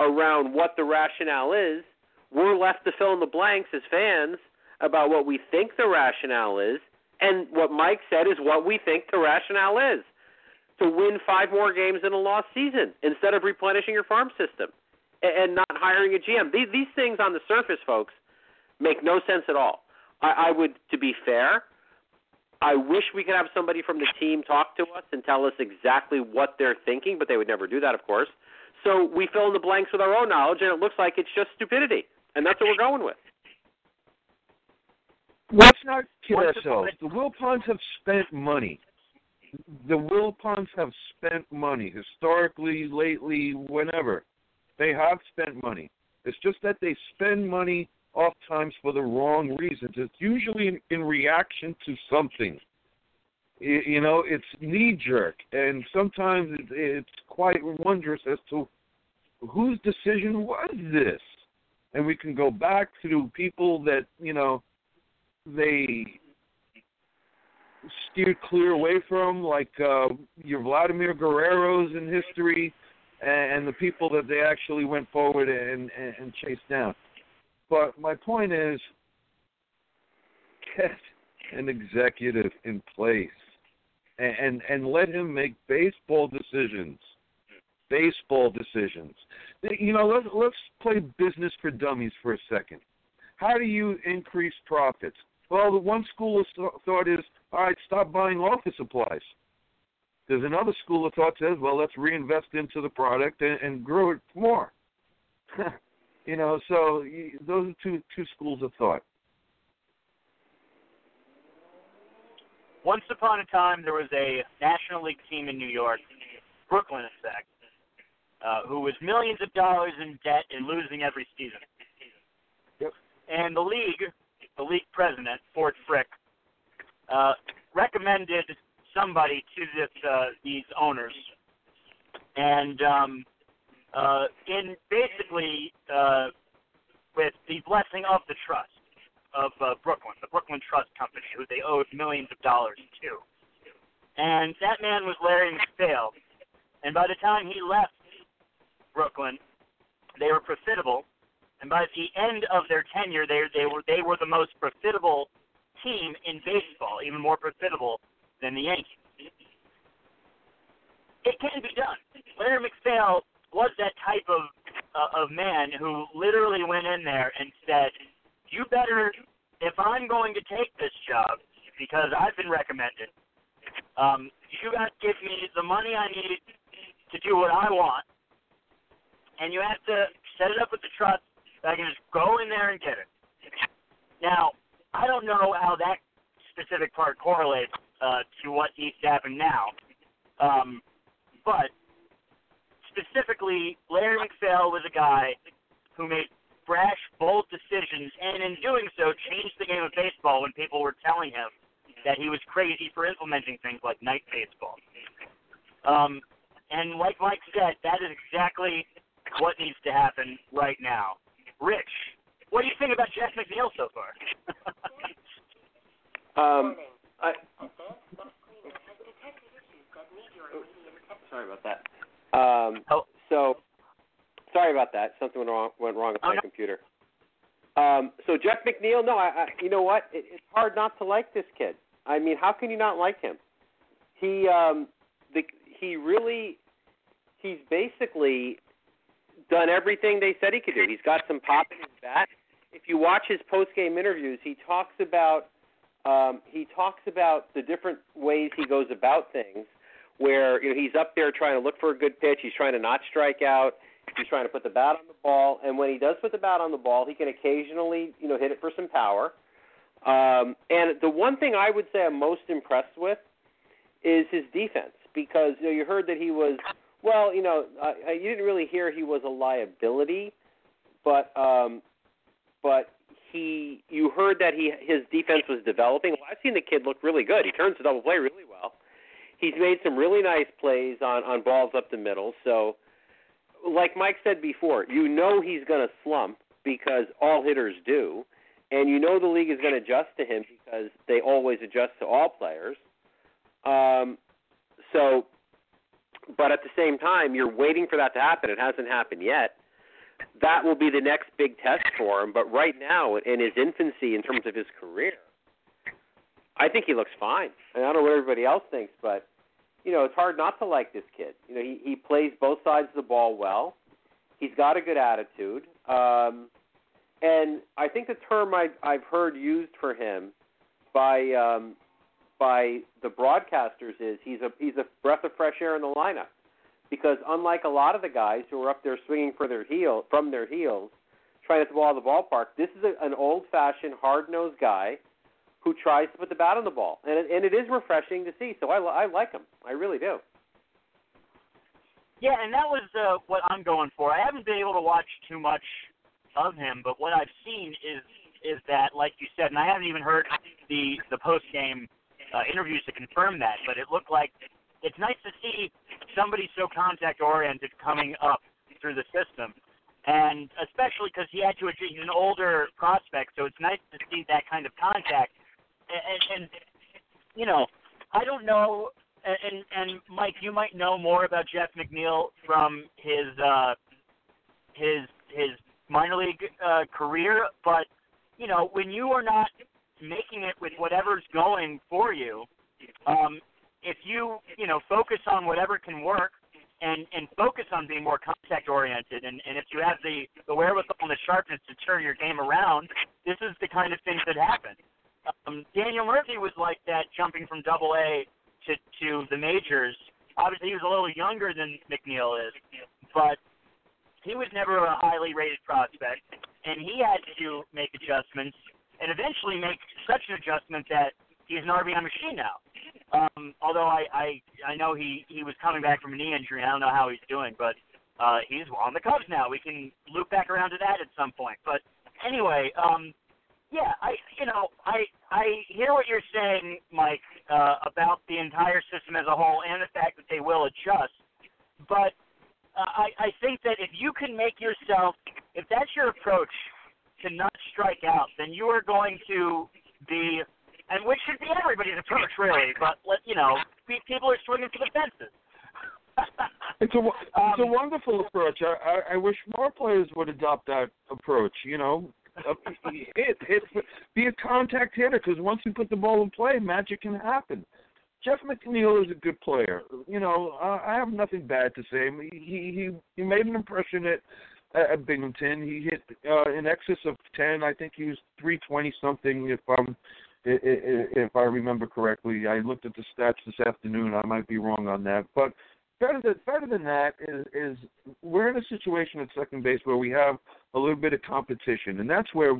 around what the rationale is, we're left to fill in the blanks as fans about what we think the rationale is, and what Mike said is what we think the rationale is to win five more games in a lost season instead of replenishing your farm system and not hiring a GM. These, things on the surface, folks, make no sense at all. I would, to be fair, I wish we could have somebody from the team talk to us and tell us exactly what they're thinking, but they would never do that, of course. So we fill in the blanks with our own knowledge, and it looks like it's just stupidity, and that's what we're going with.
Let's not kid ourselves. The Wilpons have spent money. The Wilpons have spent money historically, lately, whenever. They have spent money. It's just that they spend money oftentimes for the wrong reasons. It's usually in, in reaction to something. You know, it's knee jerk, and sometimes it's quite wondrous as to whose decision was this. And we can go back to people that you know they steered clear away from, like uh, your Vladimir Guerrero's in history, and the people that they actually went forward and, and, and chased down. But my point is, get an executive in place and, and, and let him make baseball decisions. Baseball decisions. You know, let's let's play business for dummies for a second. How do you increase profits? Well, the one school of thought is, all right, stop buying office supplies. There's another school of thought says, well, let's reinvest into the product and, and grow it more. you know, so those are two two schools of thought.
Once upon a time, there was a National League team in New York, Brooklyn, in fact, uh, who was millions of dollars in debt and losing every season.
Yep.
And the league, the league president, Ford Frick, uh, recommended somebody to this uh, these owners, and um, uh, in basically uh, with the blessing of the trust of uh, Brooklyn, the Brooklyn Trust Company, who they owed millions of dollars to, and that man was Larry MacPhail, and by the time he left Brooklyn, they were profitable, and by the end of their tenure, they they were they were the most profitable team in baseball, even more profitable than the Yankees. It can be done. Larry MacPhail was that type of uh, of man who literally went in there and said, "You better, if I'm going to take this job, because I've been recommended, um, you to give me the money I need to do what I want, and you have to set it up with the trust that I can just go in there and get it." Now, I don't know how that specific part correlates uh, to what needs to happen now. Um, but specifically, Larry MacPhail was a guy who made brash, bold decisions, and in doing so, changed the game of baseball when people were telling him that he was crazy for implementing things like night baseball. Um, and like Mike said, that is exactly what needs to happen right now. Rich, what do you think about Jeff McNeil so far?
um, I, sorry about that. Um,
oh.
So, sorry about that. Something went wrong went wrong with
oh,
my
no.
computer. Um, so Jeff McNeil, no, I, I you know what? It, it's hard not to like this kid. I mean, how can you not like him? He um, the he really he's basically done everything they said he could do. He's got some pop in his bat. If you watch his post game interviews, he talks about um, he talks about the different ways he goes about things. Where you know he's up there trying to look for a good pitch, he's trying to not strike out, he's trying to put the bat on the ball, and when he does put the bat on the ball, he can occasionally you know hit it for some power. Um, and the one thing I would say I'm most impressed with is his defense because you know you heard that he was well, you know, uh, you didn't really hear he was a liability, but um, but he you heard that he his defense was developing. Well, I've seen the kid look really good. He turns the double play really. He's made some really nice plays on on balls up the middle. So, like Mike said before, you know he's going to slump because all hitters do, and you know the league is going to adjust to him because they always adjust to all players. Um, so, but at the same time, you're waiting for that to happen. It hasn't happened yet that will be the next big test for him. But right now, in his infancy, in terms of his career, I think he looks fine. And I don't know what everybody else thinks, but you know, it's hard not to like this kid. You know, he he plays both sides of the ball well. He's got a good attitude. Um, and I think the term I, I've heard used for him by um, by the broadcasters is he's a he's a breath of fresh air in the lineup because unlike a lot of the guys who are up there swinging for their heel from their heels, trying to the ball in the ballpark, this is a, an old-fashioned, hard-nosed guy who tries to put the bat on the ball, and it, and it is refreshing to see. So I, I like him, I really do.
Yeah, and that was uh, what I'm going for. I haven't been able to watch too much of him, but what I've seen is is that, like you said, and I haven't even heard the the post game uh, interviews to confirm that, but it looked like it's nice to see somebody so contact oriented coming up through the system, and especially because he had to he's an older prospect, so it's nice to see that kind of contact. And, and, you know, I don't know, and and Mike, you might know more about Jeff McNeil from his uh, his his minor league uh, career, but you know, when you are not making it with whatever's going for you, um, if you you know focus on whatever can work and and focus on being more contact oriented and and if you have the the wherewithal and the sharpness to turn your game around this is the kind of things that happen um daniel murphy was like that jumping from double a to to the majors obviously he was a little younger than mcneil is but he was never a highly rated prospect and he had to make adjustments and eventually make such an adjustment that he's an RBI machine now. Um, although I, I I know he he was coming back from a knee injury. I don't know how he's doing, but uh, he's on the Cubs now. We can loop back around to that at some point. But anyway, um, yeah, I you know I I hear what you're saying, Mike, uh, about the entire system as a whole and the fact that they will adjust. But uh, I I think that if you can make yourself, if that's your approach to not strike out, then you are going to be and which should be everybody's approach, really. But let you know, people are swinging for the fences.
it's a it's a um, wonderful approach. I, I I wish more players would adopt that approach. You know, hit hit be a contact hitter because once you put the ball in play, magic can happen. Jeff McNeil is a good player. You know, uh, I have nothing bad to say. He he he made an impression at at Binghamton. He hit uh, in excess of ten. I think he was three twenty something. If I'm if I remember correctly. I looked at the stats this afternoon. I might be wrong on that, but better than better than that is is we're in a situation at second base where we have a little bit of competition, and that's where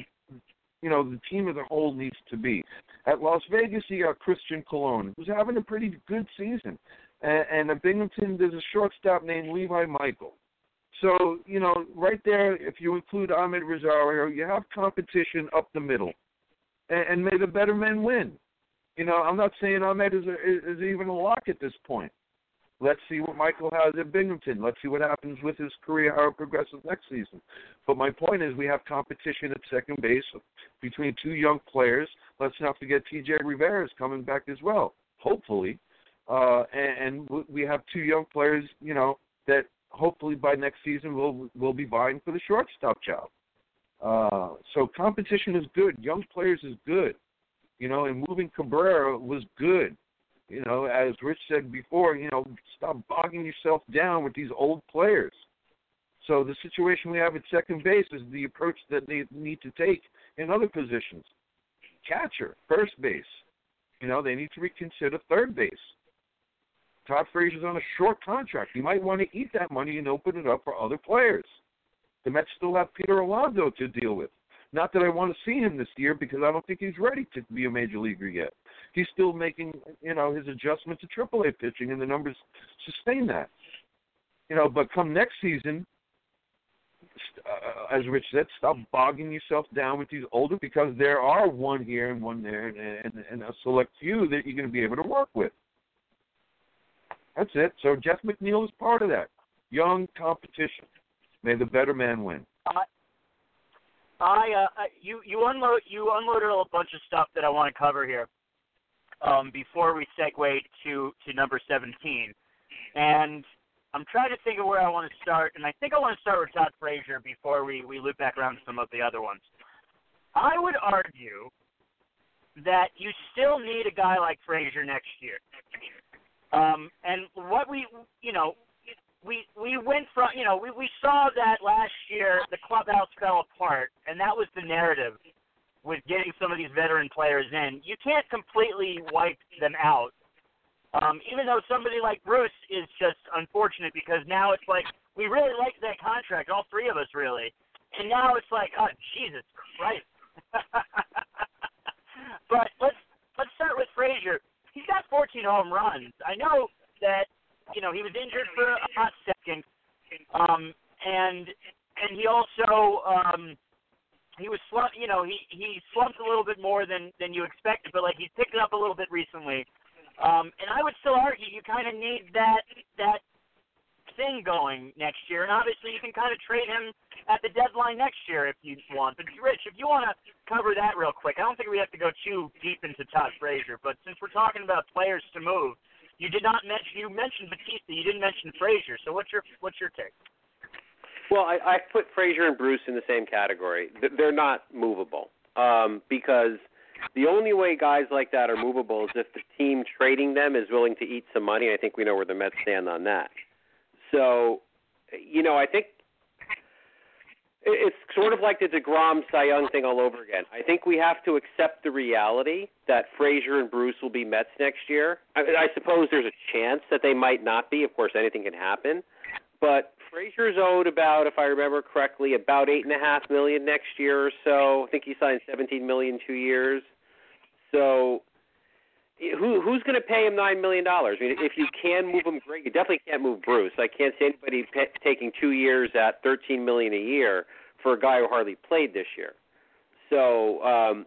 you know the team as a whole needs to be. At Las Vegas, you got Christian Colon, who's having a pretty good season, and, and at Binghamton, there's a shortstop named Levi Michael. So you know, right there, if you include Amed Rosario, you have competition up the middle and, and may the better men win. You know, I'm not saying Amed is, a, is even a lock at this point. Let's see what Michael has at Binghamton. Let's see what happens with his career, how it progresses next season. But my point is, we have competition at second base between two young players. Let's not forget T.J. Rivera is coming back as well, hopefully. Uh, and, and we have two young players, you know, that hopefully by next season will will be vying for the shortstop job. Uh, so competition is good. Young players is good. You know, and moving Cabrera was good. You know, as Rich said before, you know, stop bogging yourself down with these old players. So the situation we have at second base is the approach that they need to take in other positions. Catcher, first base. You know, they need to reconsider third base. Todd Frazier's on a short contract. You might want to eat that money and open it up for other players. The Mets still have Peter Alonso to deal with. Not that I want to see him this year because I don't think he's ready to be a major leaguer yet. He's still making, you know, his adjustment to AAA pitching, and the numbers sustain that. You know, but come next season, uh, as Rich said, stop bogging yourself down with these older because there are one here and one there, and, and, and a select few that you're going to be able to work with. That's it. So Jeff McNeil is part of that young competition. May the better man win.
Uh, I you you unload you unloaded a bunch of stuff that I want to cover here. Um, before we segue to to number seventeen, and I'm trying to think of where I want to start, and I think I want to start with Todd Frazier before we we loop back around to some of the other ones. I would argue that you still need a guy like Frazier next year. Um, and what we, you know, we we went from you know we we saw that last year the clubhouse fell apart, and that was the narrative with getting some of these veteran players in. You can't completely wipe them out. Um, even though somebody like Bruce is just unfortunate because now it's like we really liked that contract, all three of us really, and now it's like, oh Jesus Christ. but let's let's start with Frazier. He's got 14 home runs. I know that you know, he was injured for a hot second, um, and and he also um, slump. You know, he he slumps a little bit more than than you expected, but like he's picked up a little bit recently. Um, and I would still argue you kind of need that that thing going next year, and obviously you can kind of trade him at the deadline next year if you want. But Rich, if you want to cover that real quick, I don't think we have to go too deep into Todd Frazier. But since we're talking about players to move, you did not mention you mentioned Bautista, you didn't mention Frazier. So what's your what's your take?
Well, I, I put Frazier and Bruce in the same category. They're not movable um, because the only way guys like that are movable is if the team trading them is willing to eat some money. I think we know where the Mets stand on that. So, you know, I think it's sort of like the deGrom Cy Young thing all over again. I think we have to accept the reality that Frazier and Bruce will be Mets next year. I, I suppose there's a chance that they might not be. Of course, anything can happen. But Frazier's owed about, if I remember correctly, about eight and a half million next year or so. I think he signed seventeen million two years. So who who's going to pay him nine million dollars? I mean, if you can move him, great. You definitely can't move Bruce. I can't see anybody pay, taking two years at thirteen million a year for a guy who hardly played this year. So, um,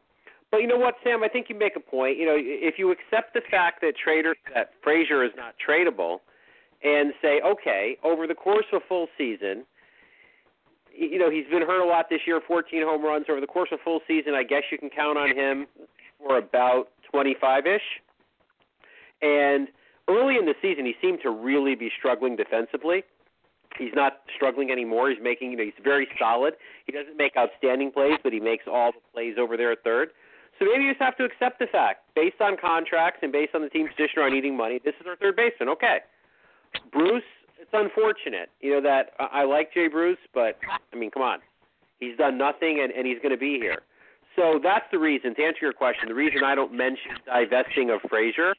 but you know what, Sam? I think you make a point. You know, if you accept the fact that trader that Frazier is not tradable, and say, okay, over the course of a full season, you know, he's been hurt a lot this year, 14 home runs over the course of a full season. I guess you can count on him for about 25 ish. And early in the season, he seemed to really be struggling defensively. He's not struggling anymore. He's making, you know, he's very solid. He doesn't make outstanding plays, but he makes all the plays over there at third. So maybe you just have to accept the fact, based on contracts and based on the team's position on needing money, this is our third baseman. Okay. Bruce, it's unfortunate, you know, that I like Jay Bruce, but I mean, come on. He's done nothing and, and he's going to be here. So that's the reason. To answer your question, the reason I don't mention divesting of Frazier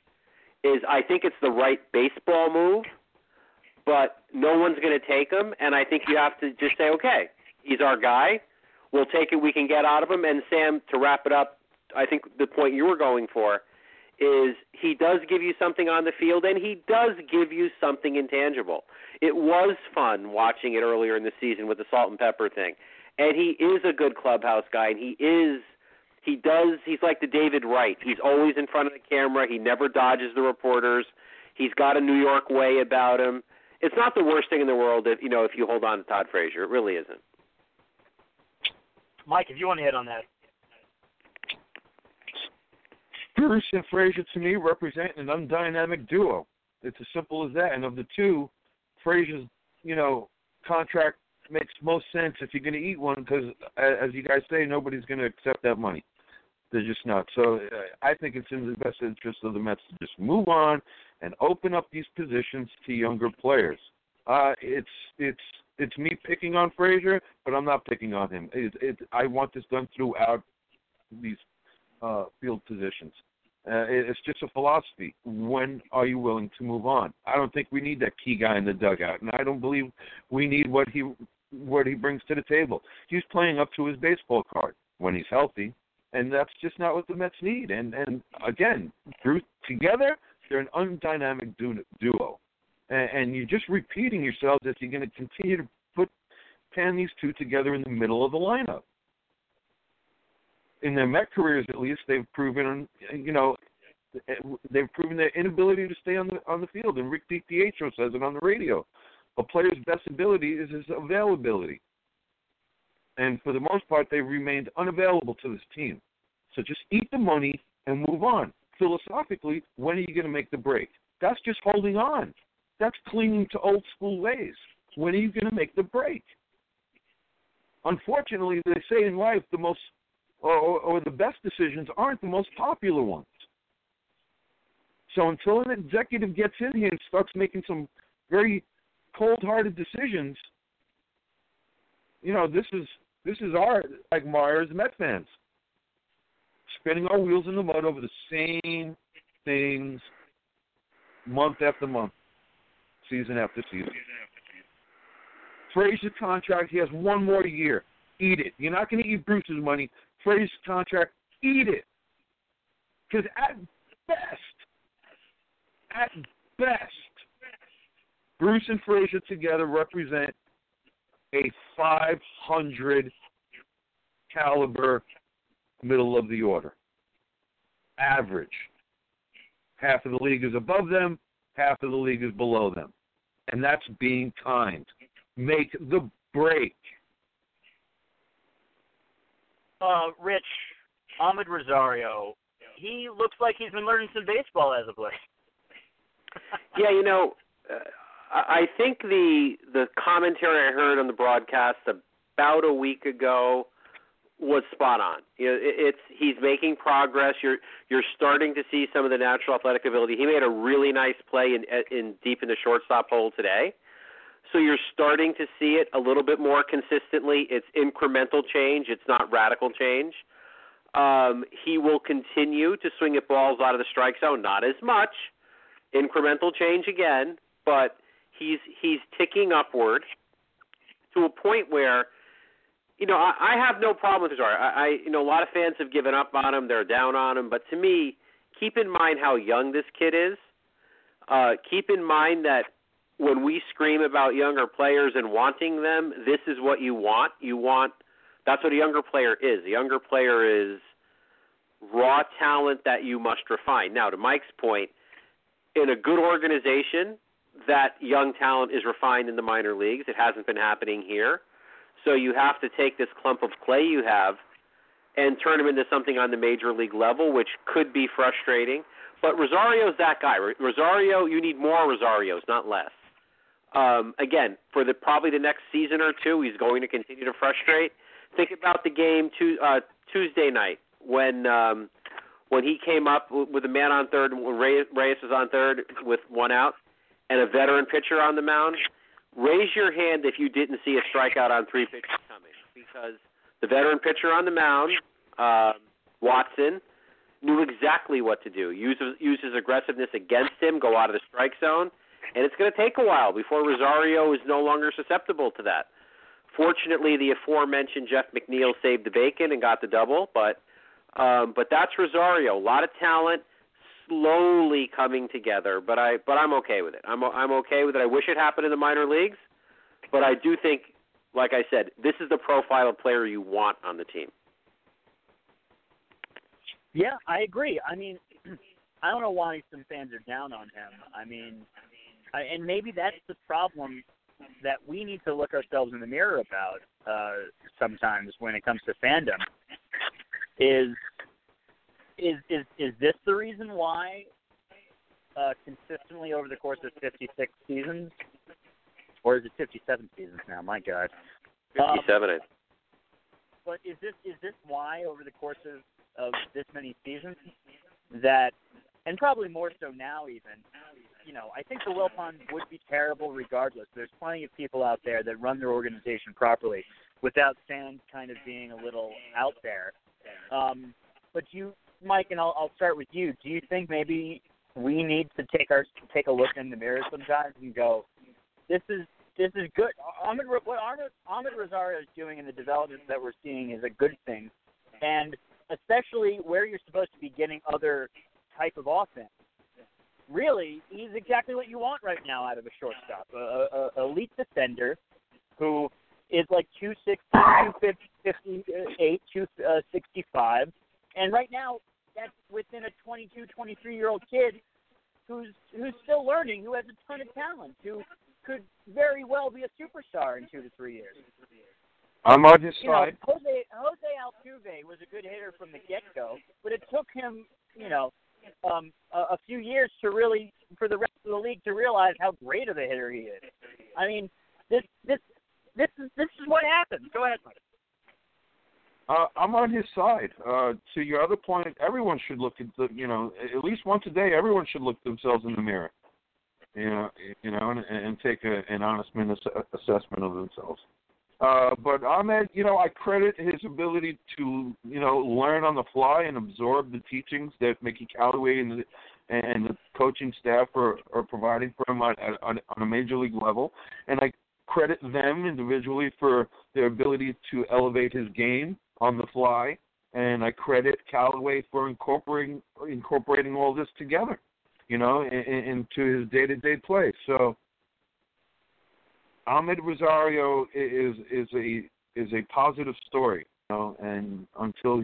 is I think it's the right baseball move, but no one's going to take him, and I think you have to just say, okay, he's our guy. We'll take it we can get out of him. And Sam, to wrap it up, I think the point you were going for is he does give you something on the field, and he does give you something intangible. It was fun watching it earlier in the season with the salt and pepper thing and he is a good clubhouse guy, and he is he does he's like the David Wright. He's always in front of the camera. He never dodges the reporters. He's got a New York way about him. It's not the worst thing in the world if you know if you hold on to Todd Frazier. It really isn't.
Mike, if you want to hit on that.
Bruce and Frazier to me represent an undynamic duo. It's as simple as that. And of the two, Frazier's, you know, contract makes most sense if you're going to eat one because, as you guys say, nobody's going to accept that money. They're just not. So uh, I think it's in the best interest of the Mets to just move on and open up these positions to younger players. Uh, it's it's it's me picking on Frazier, but I'm not picking on him. It, it, I want this done throughout these uh, field positions. Uh, it's just a philosophy. When are you willing to move on? I don't think we need that key guy in the dugout, and I don't believe we need what he what he brings to the table. He's playing up to his baseball card when he's healthy, and that's just not what the Mets need. And and again, Bruce together, they're an undynamic duo, and, and you're just repeating yourselves if you're going to continue to put pan these two together in the middle of the lineup. In their Met careers, at least, they've proven, you know, they've proven their inability to stay on the on the field. And Rick DiPietro says it on the radio. A player's best ability is his availability. And for the most part, they've remained unavailable to this team. So just eat the money and move on. Philosophically, when are you going to make the break? That's just holding on. That's clinging to old school ways. When are you going to make the break? Unfortunately, they say in life the most or, or the best decisions aren't the most popular ones. So until an executive gets in here and starts making some very cold-hearted decisions. You know, this is this is our like Myers Met fans spinning our wheels in the mud over the same things month after month, season after season. Frazier's contract, he has one more year. Eat it. You're not going to eat Bruce's money. Frazier's contract, eat it. Because at best, at best, Bruce and Frazier together represent a 500 caliber middle of the order. Average. Half of the league is above them, half of the league is below them. And that's being kind. Make the break.
Uh, Rich, Amed Rosario, he looks like he's been learning some baseball as of late.
yeah, you know, uh, I think the the commentary I heard on the broadcast about a week ago was spot on. You know, it's he's making progress. You're you're starting to see some of the natural athletic ability. He made a really nice play in in deep in the shortstop hole today. So you're starting to see it a little bit more consistently. It's incremental change. It's not radical change. Um, he will continue to swing at balls out of the strike zone, not as much. Incremental change again, but he's he's ticking upward to a point where, you know, I, I have no problem with Rosario. I, I you know a lot of fans have given up on him, they're down on him, but to me, keep in mind how young this kid is. Uh, keep in mind that when we scream about younger players and wanting them, this is what you want. You want that's what a younger player is. A younger player is raw talent that you must refine. Now, to Mike's point, in a good organization, that young talent is refined in the minor leagues. It hasn't been happening here. So you have to take this clump of clay you have and turn him into something on the major league level, which could be frustrating. But Rosario's that guy. Rosario, you need more Rosarios, not less. Um, again, for the probably the next season or two, he's going to continue to frustrate. Think about the game to, uh, Tuesday night when um, when he came up with a man on third, when Reyes was on third with one out and a veteran pitcher on the mound, raise your hand if you didn't see a strikeout on three pitches coming because the veteran pitcher on the mound, uh, Watson, knew exactly what to do. Use use his aggressiveness against him, go out of the strike zone, and it's going to take a while before Rosario is no longer susceptible to that. Fortunately, the aforementioned Jeff McNeil saved the bacon and got the double, but um, but that's Rosario. A lot of talent, slowly coming together, but I but I'm okay with it. I'm I'm okay with it. I wish it happened in the minor leagues, but I do think, like I said, this is the profile of player you want on the team.
Yeah, I agree. I mean, I don't know why some fans are down on him. I mean, I, and maybe that's the problem that we need to look ourselves in the mirror about uh, sometimes when it comes to fandom. Is is is is this the reason why uh, consistently over the course of 56 seasons, or is it 57 seasons now? My God,
57. Um,
but is this is this why over the course of of this many seasons that, and probably more so now even, you know, I think the Wilpon would be terrible regardless. There's plenty of people out there that run their organization properly without fans kind of being a little out there. Um, but you Mike, and I'll, I'll start with you. Do you think maybe we need to take our take a look in the mirror sometimes and go, this is this is good. Amed, what Amed Rosario is doing in the development that we're seeing is a good thing, and especially where you're supposed to be getting other type of offense. Really, he's exactly what you want right now out of a shortstop, a, a, a elite defender who is like 260, 258, 265, uh, and right now that's within a 22, 23 year old kid who's who's still learning, who has a ton of talent, who could very well be a superstar in two to three years.
I'm on his
you
side.
Know, Jose Jose Altuve was a good hitter from the get go, but it took him, you know, um, a, a few years to really for the rest of the league to realize how great of a hitter he is. I mean, this this this is this is what happens. Go ahead, Mike.
Uh, I'm on his side. Uh, to your other point, everyone should look at the, you know, at least once a day, everyone should look themselves in the mirror, you know, you know, and, and take a, an honest assessment of themselves. Uh, but Amed, you know, I credit his ability to, you know, learn on the fly and absorb the teachings that Mickey Callaway and the, and the coaching staff are, are providing for him on, on, on a major league level. And I credit them individually for their ability to elevate his game on the fly, and I credit Callaway for incorporating incorporating all this together, you know, in, in, into his day-to-day play. So, Amed Rosario is is a is a positive story. know, and until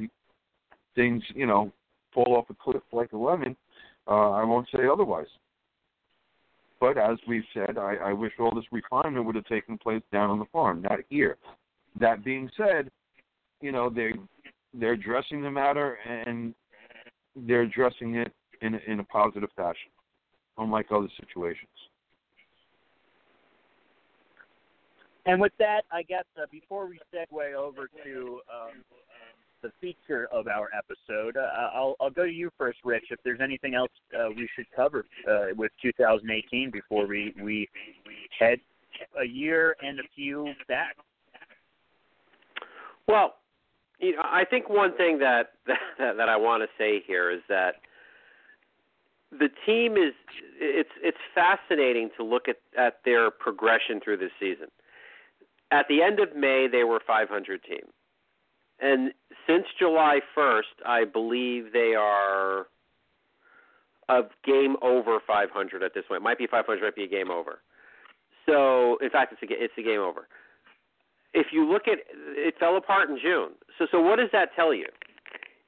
things, you know, fall off a cliff like a lemon, uh, I won't say otherwise. But as we've said, I, I wish all this refinement would have taken place down on the farm, not here. That being said, you know they they're addressing the matter and they're addressing it in in a positive fashion, unlike other situations.
And with that, I guess uh, before we segue over to um, the feature of our episode, uh, I'll, I'll go to you first, Rich. If there's anything else uh, we should cover uh, with 2018 before we we head a year and a few back.
Well, you know, I think one thing that that, that I want to say here is that the team is it's it's fascinating to look at at their progression through this season. At the end of May, they were 500 team, and since July 1st, I believe they are a game over 500 at this point. It might be 500, might be a game over. So, in fact, it's a it's a game over. If you look at it, fell apart in June. So, so what does that tell you?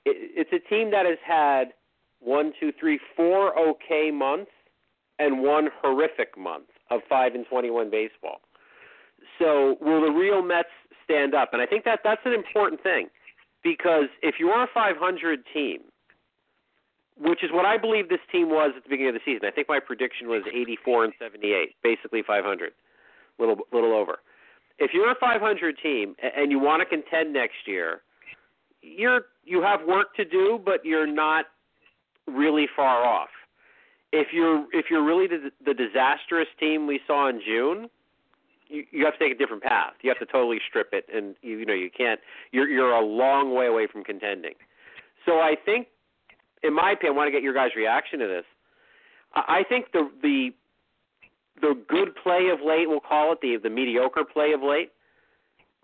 It, it's a team that has had one, two, three, four okay months and one horrific month of five and 21 baseball. So, will the real Mets stand up? And I think that that's an important thing because if you're a 500 team, which is what I believe this team was at the beginning of the season. I think my prediction was 84 and 78, basically 500, little little over. If you're a 500 team and you want to contend next year, you're you have work to do, but you're not really far off. If you're if you're really the, the disastrous team we saw in June, you, you have to take a different path. You have to totally strip it, and you, you know you can't. You're you're a long way away from contending. So I think, in my opinion, I want to get your guys' reaction to this. I think the the the good play of late, we'll call it the the mediocre play of late,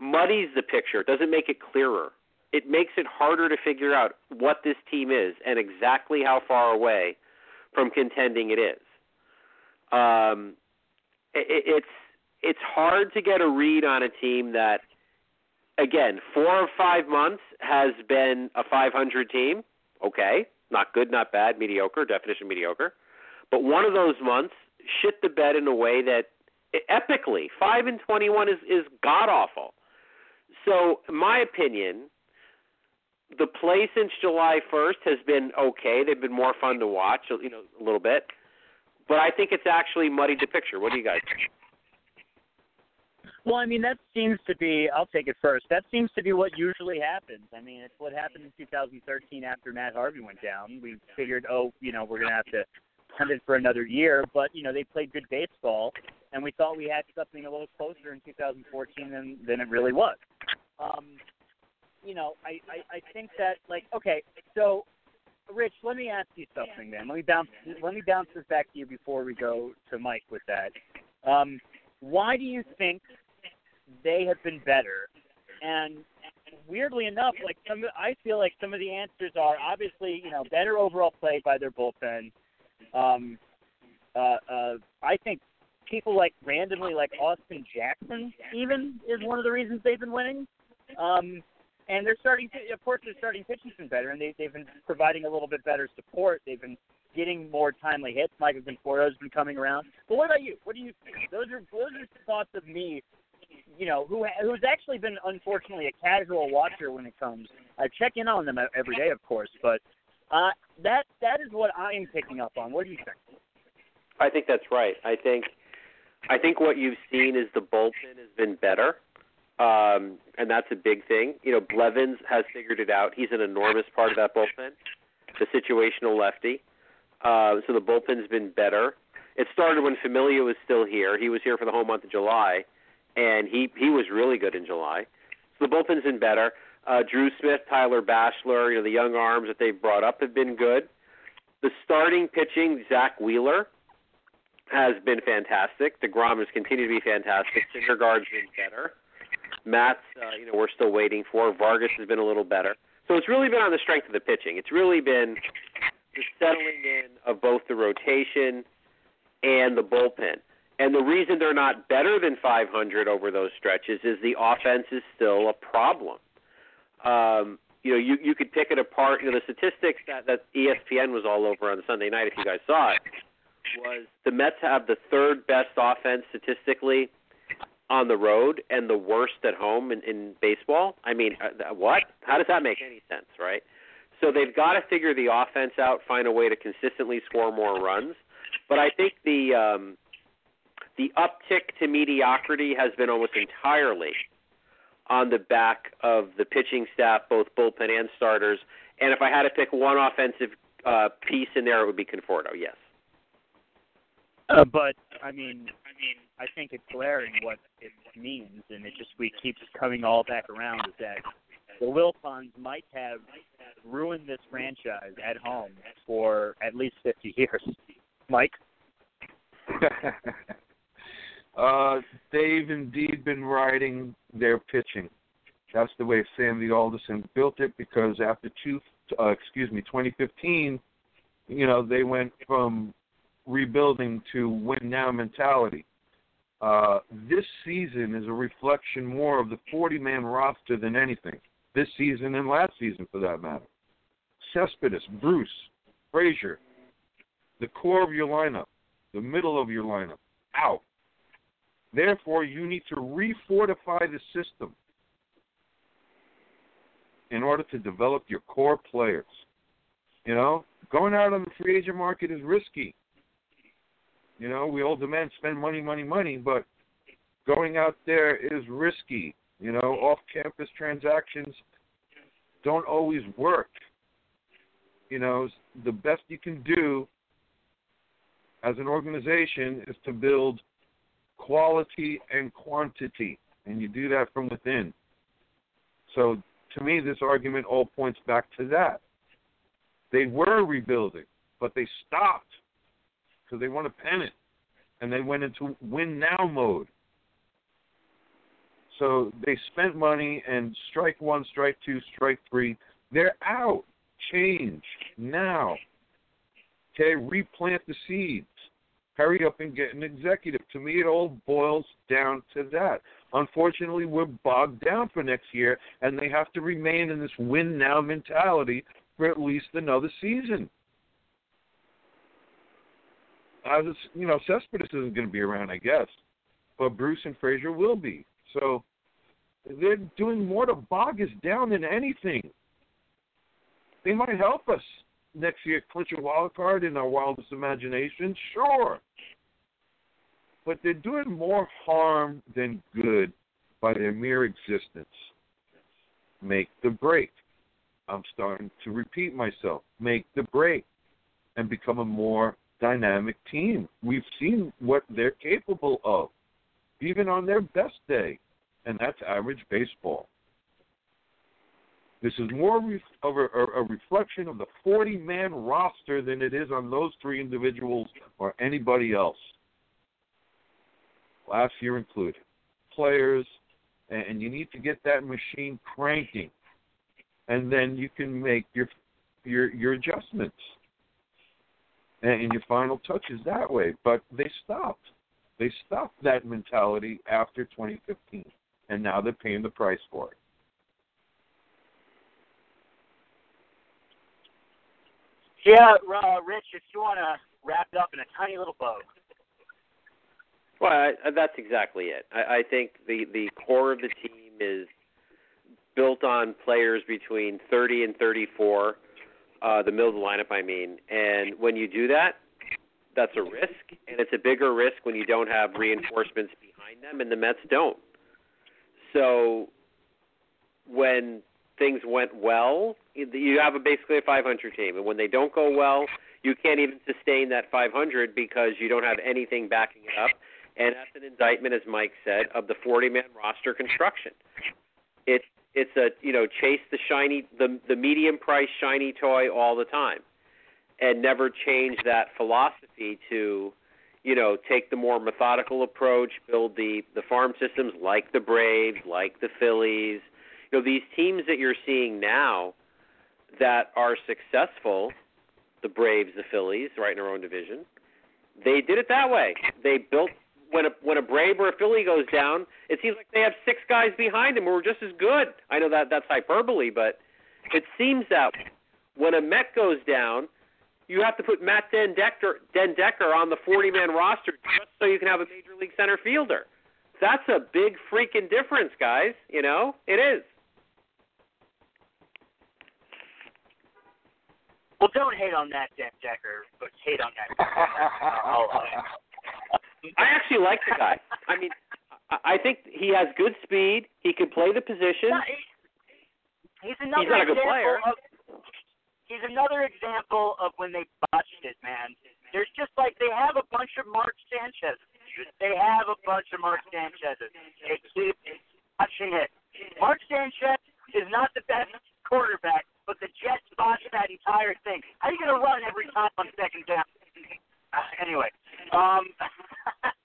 muddies the picture. Doesn't make it clearer. It makes it harder to figure out what this team is and exactly how far away from contending it is. Um, it, it's it's hard to get a read on a team that, again, four or five months has been a 500 team. Okay, not good, not bad, mediocre, definition mediocre. But one of those months shit the bed in a way that epically five and 21 is is god awful. So, my opinion, the play since July 1st has been okay. They've been more fun to watch, you know, a little bit. But I think it's actually muddied the picture. What do you guys think?
Well, I mean, that seems to be, I'll take it first. That seems to be what usually happens. I mean, it's what happened in 2013 after Matt Harvey went down. We figured, oh, you know, we're going to have to hunt it for another year, but, you know, they played good baseball, and we thought we had something a little closer in 2014 than, than it really was. Um, you know, I, I, I think that, like, okay, so Rich, let me ask you something, man. Let me bounce. Let me bounce this back to you before we go to Mike with that. Um, why do you think they have been better. And weirdly enough, like some, I feel like some of the answers are obviously, you know, better overall play by their bullpen. Um, uh, uh, I think people like randomly like Austin Jackson even is one of the reasons they've been winning. Um, and they're starting to, of course, their starting pitching's been better, and they, they've been providing a little bit better support. They've been getting more timely hits. Michael Conforto's been coming around. But what about you? What do you? Those are those are thoughts of me you know, who who's actually been unfortunately a casual watcher when it comes. I check in on them every day, of course, but uh, that that is what I am picking up on. What do you think?
I think that's right. I think I think what you've seen is the bullpen has been better, um, and that's a big thing. You know, Blevins has figured it out. He's an enormous part of that bullpen, the situational lefty. Uh, so the bullpen's been better. It started when Familia was still here. He was here for the whole month of July and he he was really good in July. So the bullpen's been better. Uh, Drew Smith, Tyler Bashlor, you know the young arms that they've brought up have been good. The starting pitching, Zack Wheeler, has been fantastic. deGrom has continued to be fantastic. Syndergaard's been better. Matz, uh, you know, we're still waiting for. Vargas has been a little better. So it's really been on the strength of the pitching. It's really been the settling in of both the rotation and the bullpen. And the reason they're not better than 500 over those stretches is the offense is still a problem. Um, you know, you you could pick it apart. You know, the statistics that that ESPN was all over on Sunday night, if you guys saw it, was the Mets have the third best offense statistically on the road and the worst at home in, in baseball. I mean, uh, what? How does that make any sense, right? So they've got to figure the offense out, find a way to consistently score more runs. But I think the um, the uptick to mediocrity has been almost entirely on the back of the pitching staff, both bullpen and starters. And if I had to pick one offensive uh, piece in there, it would be Conforto. Yes.
Uh, but I mean, I mean, I think it's glaring what it means, and it just we keeps coming all back around is that the Wilpons might have ruined this franchise at home for at least 50 years. Mike?
uh, they've indeed been riding their pitching. That's the way Sandy Alderson built it because after two, uh, excuse me, 2015, you know, they went from rebuilding to win now mentality. Uh, this season is a reflection more of the 40 man roster than anything. This season and last season, for that matter. Cespedes, Bruce, Frazier, the core of your lineup, the middle of your lineup, out. Therefore, you need to refortify the system in order to develop your core players. You know, going out on the free agent market is risky. You know, we all demand spend money, money, money, but going out there is risky. You know, off campus transactions don't always work. You know, the best you can do as an organization is to build quality and quantity, and you do that from within. So, to me, this argument all points back to that. They were rebuilding, but they stopped because they want a pennant, and they went into win now mode. So they spent money and strike one, strike two, strike three. They're out. Change now. Okay, replant the seeds. Hurry up and get an executive. To me, it all boils down to that. Unfortunately, we're bogged down for next year, and they have to remain in this win now mentality for at least another season. I was, you know, Cespedes isn't going to be around, I guess, but Bruce and Frazier will be. So they're doing more to bog us down than anything. They might help us next year clinch a wild card in our wildest imagination, sure. But they're doing more harm than good by their mere existence. Make the break. I'm starting to repeat myself. Make the break and become a more dynamic team. We've seen what they're capable of, even on their best day, and that's average baseball. This is more of a, a reflection of the 40 man roster than it is on those three individuals or anybody else. Last year included. Players, and you need to get that machine cranking. And then you can make your your your adjustments and your final touches that way. But they stopped. They stopped that mentality after 2015, and now they're paying the price for it.
Yeah, uh, Rich, if you want to wrap it up in a tiny little bow.
Well, I, that's exactly it. I, I think the the core of the team is built on players between 30 and 34, uh, the middle of the lineup, I mean. And when you do that, that's a risk, and it's a bigger risk when you don't have reinforcements behind them, and the Mets don't. So when things went well, you have a basically a 500 team, and when they don't go well, you can't even sustain that 500 because you don't have anything backing it up. And that's an indictment, as Mike said, of the 40-man roster construction. It's it's a you know chase the shiny the the medium price shiny toy all the time, and never change that philosophy to you know take the more methodical approach, build the the farm systems like the Braves, like the Phillies you know these teams that you're seeing now that are successful, the Braves, the Phillies, right in their own division, they did it that way. They built when a when a Brave or a Philly goes down, it seems like they have six guys behind them who are just as good. I know that that's hyperbole, but it seems that when a Met goes down, you have to put Matt den Dekker, den Dekker on the 40-man roster just so you can have a major league center fielder. That's a big freaking difference, guys. You know, it is.
Well, don't hate on that den Dekker, but hate on that. oh,
I actually like the guy. I mean, I think he has good speed. He can play the position.
Yeah, he, he's another
He's not a good
example
player.
Of, he's another example of when they botched it, man. There's just like they have a bunch of Mark Sanchez. They have a bunch of Mark Sanchez's. They keep botching it. Mark Sanchez is not the best quarterback, but the Jets botched that entire thing. How are you going to run every time on second down? Uh, anyway, um,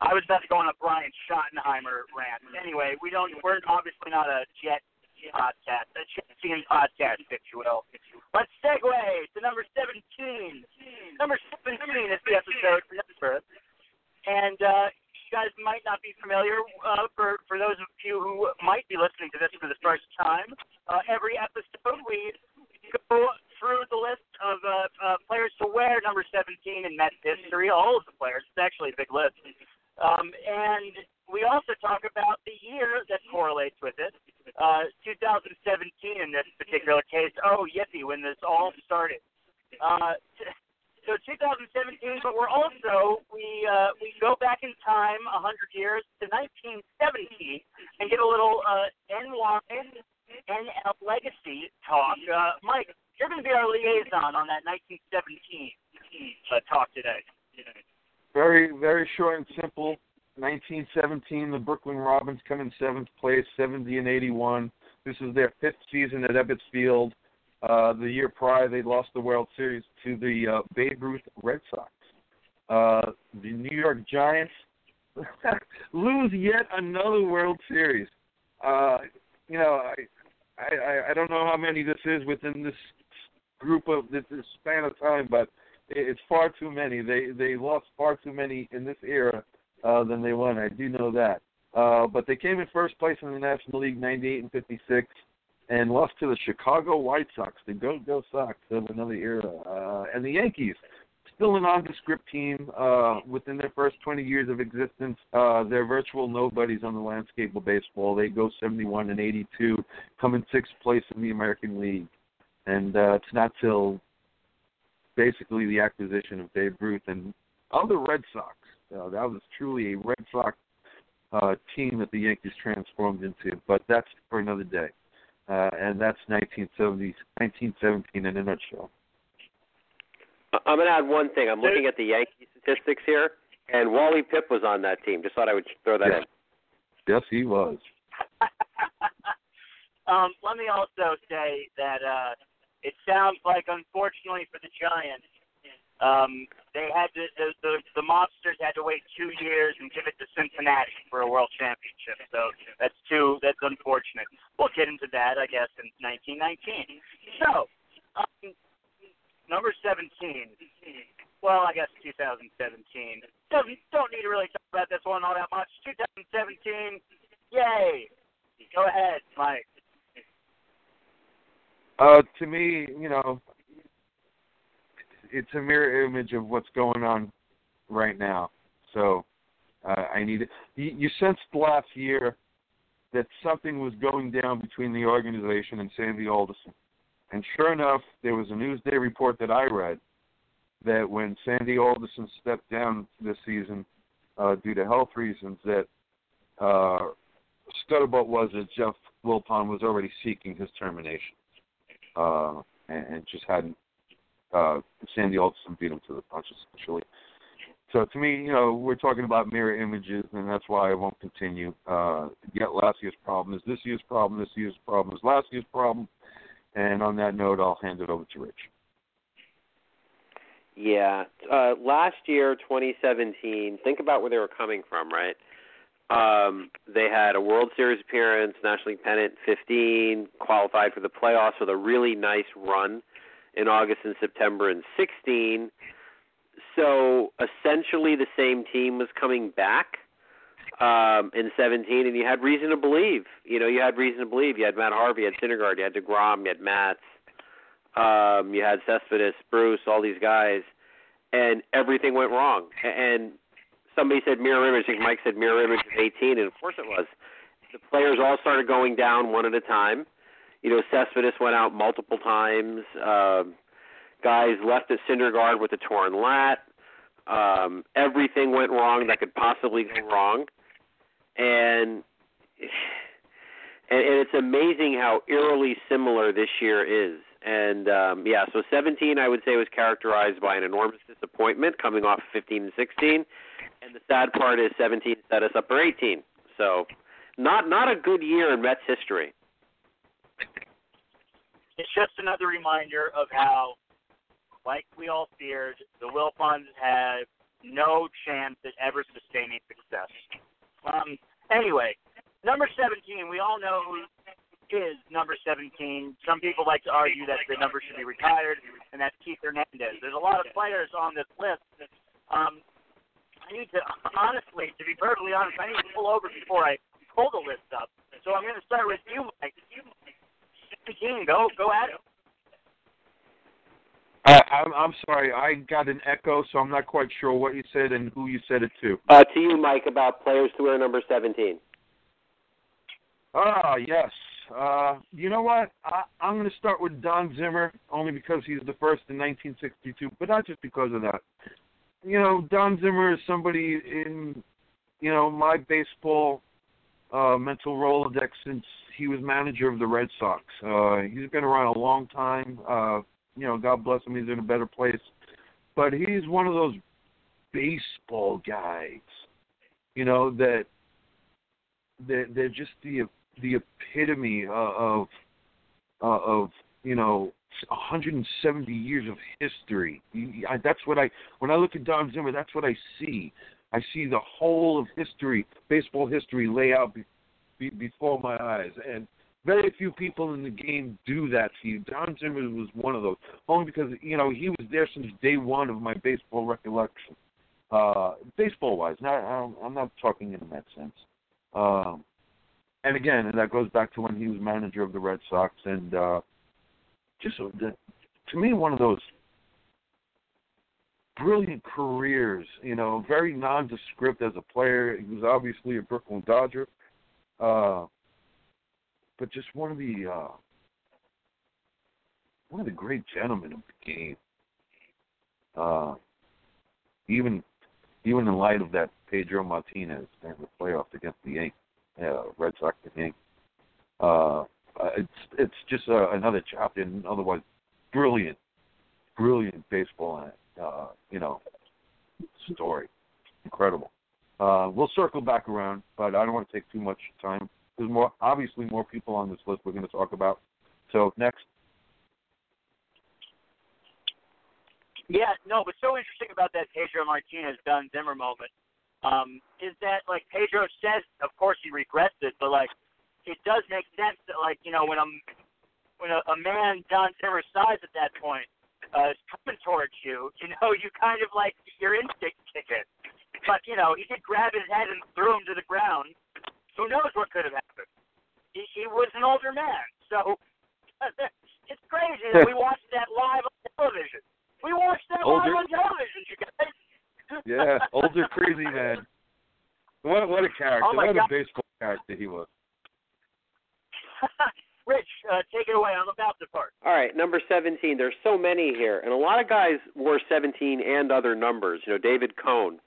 I was about to go on a Brian Schottenheimer rant. Anyway, we don't. We're obviously not a Jet podcast, a Jet team podcast, if you will. Let's segue to number 17. Number 17 is the episode number, and uh, you guys might not be familiar. Uh, for for those of you who might be listening to this for the first time, uh, every episode we go through the list of uh, uh, players to wear number 17 in Mets history, all of the players. It's actually a big list. Um, and we also talk about the year that correlates with it, uh, 2017 in this particular case. Oh, yippee, when this all started. Uh, so 2017, but we're also we uh, we go back in time 100 years to 1970 and get a little uh, NY NL legacy talk. Uh, Mike, you're going to be our liaison on that 1917 uh, talk today.
Very, very short and simple. 1917, the Brooklyn Robins come in seventh place, 70 and 81. This is their fifth season at Ebbets Field. Uh, the year prior, they lost the World Series to the uh, Babe Ruth Red Sox. Uh, the New York Giants lose yet another World Series. Uh, you know, I, I, I don't know how many this is within this group of this, this span of time, but it's far too many. They they lost far too many in this era uh, than they won. I do know that. Uh, but they came in first place in the National League, 98 and 56, and lost to the Chicago White Sox, the Go Go Sox of another era, uh, and the Yankees. Still a nondescript team uh, within their first 20 years of existence. Uh, they're virtual nobodies on the landscape of baseball. They go 71 and 82, come in sixth place in the American League, and uh, it's not till basically the acquisition of Babe Ruth and of the Red Sox. Uh, that was truly a Red Sox uh, team that the Yankees transformed into, but that's for another day. Uh, and that's 1970, 1917 in a nutshell.
I'm going to add one thing. I'm looking at the Yankee statistics here, and Wally Pipp was on that team. Just thought I would throw that
Yeah.
in.
Yes, he was.
um, let me also say that uh, it sounds like, unfortunately for the Giants, um, they had to, the, the the mobsters had to wait two years and give it to Cincinnati for a world championship. So that's too that's unfortunate. We'll get into that, I guess, in 1919. So, um, number 17. Well, I guess 2017. Doesn't don't need to really talk about this one all that much. 2017. Yay! Go ahead, Mike.
Uh, to me, you know, it's a mirror image of what's going on right now. So uh, I need it. You, you sensed last year that something was going down between the organization and Sandy Alderson. And sure enough, there was a Newsday report that I read that when Sandy Alderson stepped down this season uh, due to health reasons, that uh, scuttlebutt was that Jeff Wilpon was already seeking his termination uh, and, and just hadn't. Uh, Sandy Alderson beat him to the punch, essentially. So to me, you know, we're talking about mirror images, and that's why I won't continue. Uh, get last year's problem is this year's problem. This year's problem is last year's problem. And on that note, I'll hand it over to Rich.
Yeah. Uh, last year, 2017, think about where they were coming from, right? Um, they had a World Series appearance, National League pennant 15, qualified for the playoffs with a really nice run in August and September and 16. so essentially the same team was coming back um, in 17, and you had reason to believe. You know, you had reason to believe. You had Matt Harvey, you had Syndergaard, you had deGrom, you had Matz, um, you had Cespedes, Bruce, all these guys, and everything went wrong. And somebody said mirror image. I think Mike said mirror image of 18, and of course it was. The players all started going down one at a time. You know, Cespedes went out multiple times. Um, guys left at Syndergaard with a torn lat. Um, everything went wrong that could possibly go wrong, and and, and it's amazing how eerily similar this year is. And um, yeah, so 17 I would say was characterized by an enormous disappointment coming off 15 and 16, and the sad part is 17 set us up for 18. So not not a good year in Mets history.
It's just another reminder of how like we all feared, the Wilpons had no chance at ever sustaining success. Um, anyway, number 17, we all know who is number 17. Some people like to argue that the number should be retired, and that's Keith Hernandez. There's a lot of players on this list. Um, I need to, honestly, to be perfectly honest, I need to pull over before I pull the list up. So I'm going to start with you, Mike. 17, go, go at it.
I, I'm I'm sorry, I got an echo, so I'm not quite sure what you said and who you said it to.
Uh, to you, Mike, about players to wear number 17.
Ah, yes. Uh, you know what? I, I'm going to start with Don Zimmer, only because he's the first in 1962, but not just because of that. You know, Don Zimmer is somebody in, you know, my baseball uh, mental Rolodex since he was manager of the Red Sox. Uh, he's been around a long time. Uh, you know, God bless him, he's in a better place. But he's one of those baseball guys, you know, that they're, they're just the the epitome of uh, of you know 170 years of history. That's what I when I look at Don Zimmer, that's what I see. I see the whole of history, baseball history, lay out be, be, before my eyes, and very few people in the game do that to you. Don Zimmer was one of those, only because you know he was there since day one of my baseball recollection. Uh, baseball wise, not I'm not talking in that sense. Um, and again, and that goes back to when he was manager of the Red Sox, and uh, just the, to me, one of those brilliant careers. You know, very nondescript as a player. He was obviously a Brooklyn Dodger. Uh, but just one of the uh, one of the great gentlemen of the game. Uh, even even in light of that Pedro Martinez during the playoffs against the Yankees, uh, Red Sox and Yankees, uh, it's it's just uh, another chapter in otherwise brilliant, brilliant baseball, uh, you know, story, incredible. Uh, we'll circle back around, but I don't want to take too much time there's more, obviously, more people on this list we're going to talk about. So next.
Yeah, no, what's so interesting about that Pedro Martinez Don Zimmer moment um, is that like Pedro says, of course he regrets it, but like it does make sense that like you know when a when a, a man Don Zimmer's size at that point uh, is coming towards you, you know you kind of like your instinct kick in. But you know he did grab his head and threw him to the ground, who knows what could have happened? He, he was an older man, so it's crazy that we watched that live on television. We watched that
older,
live on television, you guys.
yeah, older crazy man. What what a character!
Oh
what
God.
a baseball character he was.
Rich, uh, take it away. I'm about to part.
All right, number 17. There's so many here, and a lot of guys wore 17 and other numbers. You know, David Cone.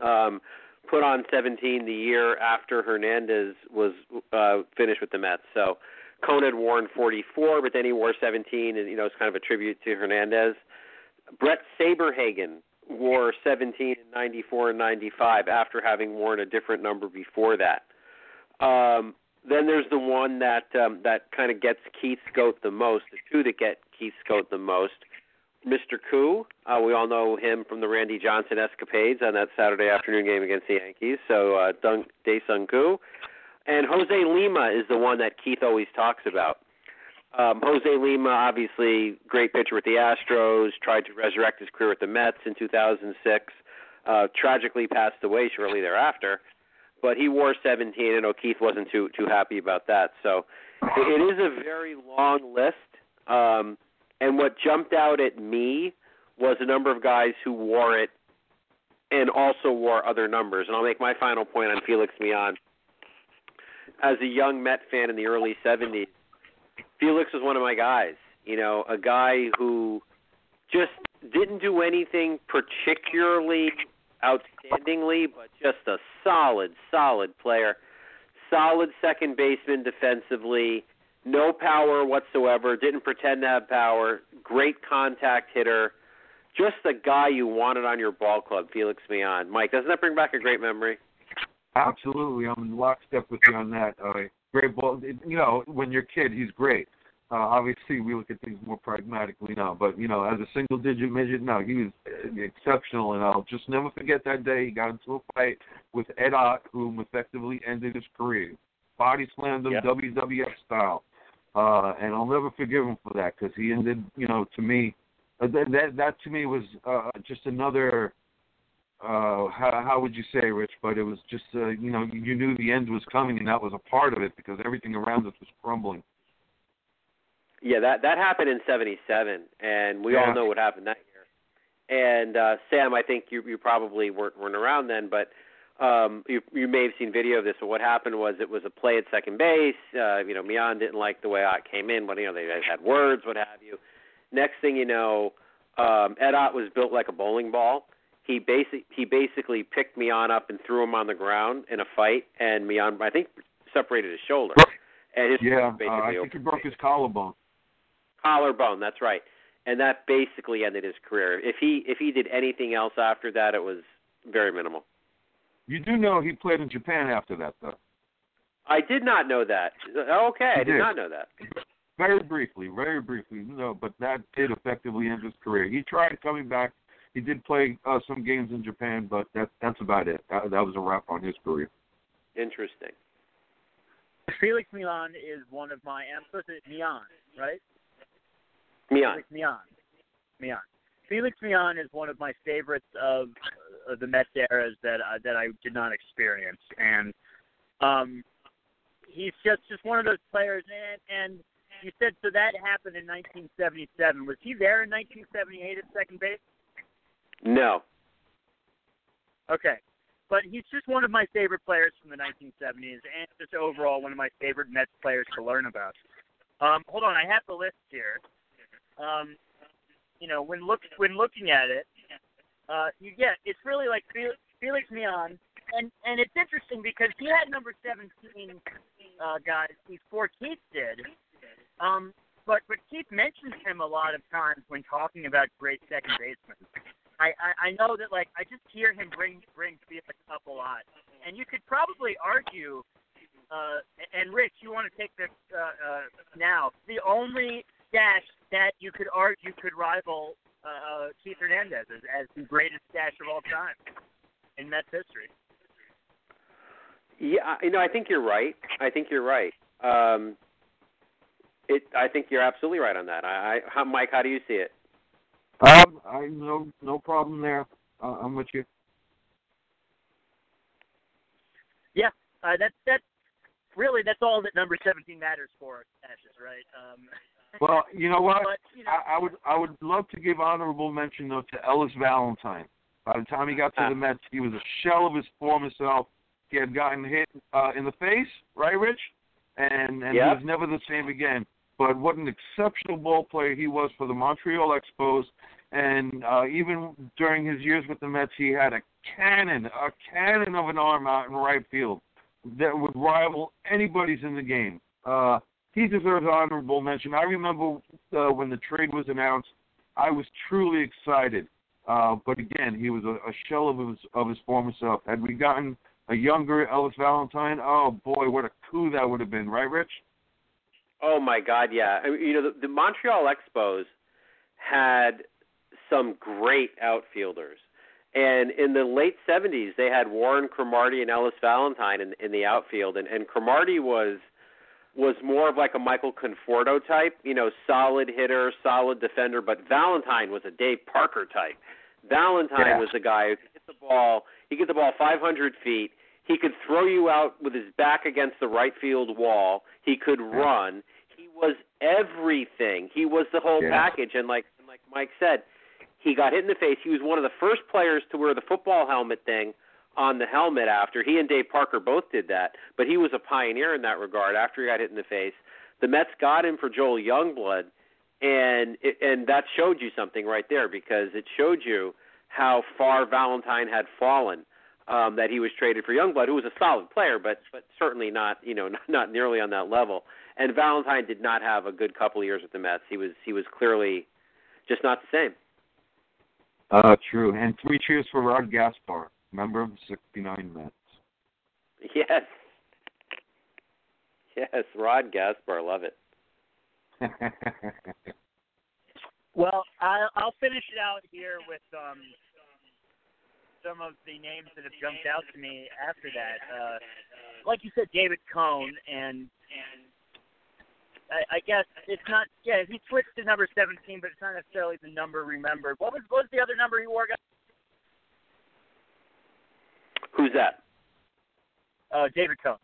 Um, put on 17 the year after Hernandez was uh, finished with the Mets. So Cone had worn 44, but then he wore 17, and you know it's kind of a tribute to Hernandez. Bret Saberhagen wore 17 in 94 and 95 after having worn a different number before that. Um, then there's the one that um, that kind of gets Keith Schote the most. The two that get Keith Schote the most Mr. Koo. Uh, we all know him from the Randy Johnson escapades on that Saturday afternoon game against the Yankees. So uh, Dunk Dae-Sung Koo. And Jose Lima is the one that Keith always talks about. Um, Jose Lima, obviously, great pitcher with the Astros, tried to resurrect his career with the Mets in 2006. Uh, tragically passed away shortly thereafter, but he wore 17, and O'Keefe wasn't too too happy about that. So it is a very long list. Um, and what jumped out at me was a number of guys who wore it and also wore other numbers. And I'll make my final point on Felix Millan. As a young Met fan in the early 70s, Felix was one of my guys. You know, a guy who just didn't do anything particularly outstandingly, but just a solid, solid player. Solid second baseman defensively, no power whatsoever, didn't pretend to have power, great contact hitter. Just a guy you wanted on your ball club, Felix Millan. Mike, doesn't that bring back a great memory?
Absolutely, I'm in lockstep with you on that. Uh, great ball. You know, when you're a kid, he's great. Uh, obviously, we look at things more pragmatically now, but you know, as a single-digit midget, no, he was exceptional, and I'll just never forget that day. He got into a fight with Ed Ott, whom effectively ended his career. Body slammed him,
yep.
WWF style, uh, and I'll never forgive him for that because he ended, you know, to me, uh, that, that that to me was uh, just another uh how how would you say rich but it was just uh, you know you knew the end was coming and that was a part of it because everything around us was crumbling
yeah, that that happened in '77, and we
yeah.
all know what happened that year. And uh, Sam, I think you you probably weren't, weren't around then, but um, you you may have seen video of this. But what happened was it was a play at second base. Uh, you know, Millan didn't like the way I came in, but you know they had words, what have you. Next thing you know, um, Ed Ott was built like a bowling ball. He basic he basically picked Millan up and threw him on the ground in a fight, and Millan I think separated his shoulder. And his
yeah,
basically
uh, I think he broke his collarbone
collarbone. That's right, and that basically ended his career. If he if he did anything else after that, it was very minimal.
You do know he played in Japan after that, though.
I did not know that. Okay,
he
I did,
did,
not know that.
Very briefly, very briefly, no, but that did effectively end his career. He tried coming back. He did play uh, some games in Japan, but that that's about it. That, that was a wrap on his career.
Interesting.
Felix Milan is one of my. I'm supposed to Millan, right?
Millan.
Felix Millan. Millan. Felix Millan is one of my favorites of the Mets eras that uh, that I did not experience, and um, he's just just one of those players. And and you said so that happened in 1977. Was he there in 1978 at second base?
No.
Okay. But he's just one of my favorite players from the 1970s, and just overall one of my favorite Mets players to learn about. Um, hold on, I have the list here um, you know, when look when looking at it, uh, you get it's really like Felix, Felix Millan, and and it's interesting because he had number 17 uh, guys before Keith did. Um, but but Keith mentions him a lot of times when talking about great second basemen. I, I I know that like I just hear him bring bring Felix up a lot, and you could probably argue. Uh, and Rich, you want to take this uh, uh, now? The only stash that you could argue could rival uh, Keith Hernandez as, as the greatest stash of all time in Mets history.
Yeah, you know, I think you're right. I think you're right. Um, it. I think you're absolutely right on that. I, I how, Mike, how do you see it?
Um, I no no problem there. Uh, I'm with you.
Yeah, uh, that's that's really that's all that number 17 matters for Ashes, right? Um,
well, you know what?
But, you know,
I, I would I would love to give honorable mention though to Ellis Valentine. By the time he got to the Mets, he was a shell of his former self. He had gotten hit uh, in the face, right, Rich? And and
yep.
he was never the same again. But what an exceptional ball player he was for the Montreal Expos. And uh, even during his years with the Mets, he had a cannon, a cannon of an arm out in right field that would rival anybody's in the game. Uh, he deserves honorable mention. I remember uh, when the trade was announced, I was truly excited. Uh, but again, he was a, a shell of his of his former self. Had we gotten a younger Ellis Valentine, oh boy, what a coup that would have been, right, Rich?
Oh my God, yeah. I mean, you know, the, the Montreal Expos had some great outfielders. And in the late 70s, they had Warren Cromartie and Ellis Valentine in, in the outfield. And, and Cromartie was was more of like a Michael Conforto type, you know, solid hitter, solid defender, but Valentine was a Dave Parker type. Valentine
yeah.
was the guy who could hit the ball. He could get the ball 500 feet. He could throw you out with his back against the right field wall. He could run. He was everything. He was the whole
yeah.
package. And like like Mike said, he got hit in the face. He was one of the first players to wear the football helmet thing on the helmet after. He and Dave Parker both did that, but he was a pioneer in that regard after he got hit in the face. The Mets got him for Joel Youngblood, and it, and that showed you something right there because it showed you how far Valentine had fallen. Um, that he was traded for Youngblood, who was a solid player, but but certainly not you know not, not nearly on that level. And Valentine did not have a good couple of years with the Mets. He was he was clearly just not the same.
Uh, true. And three cheers for Rod Gaspar, member of '69 Mets.
Yes. Yes, Rod Gaspar, love it.
Well, I'll, I'll finish it out here with um, some of the names that have jumped out to me after that. Uh, like you said, David Cone, and I, I guess it's not. Yeah, he switched to number 17, but it's not necessarily the number remembered. What was what was the other number he wore? Guys?
Who's that?
Uh, David Cone.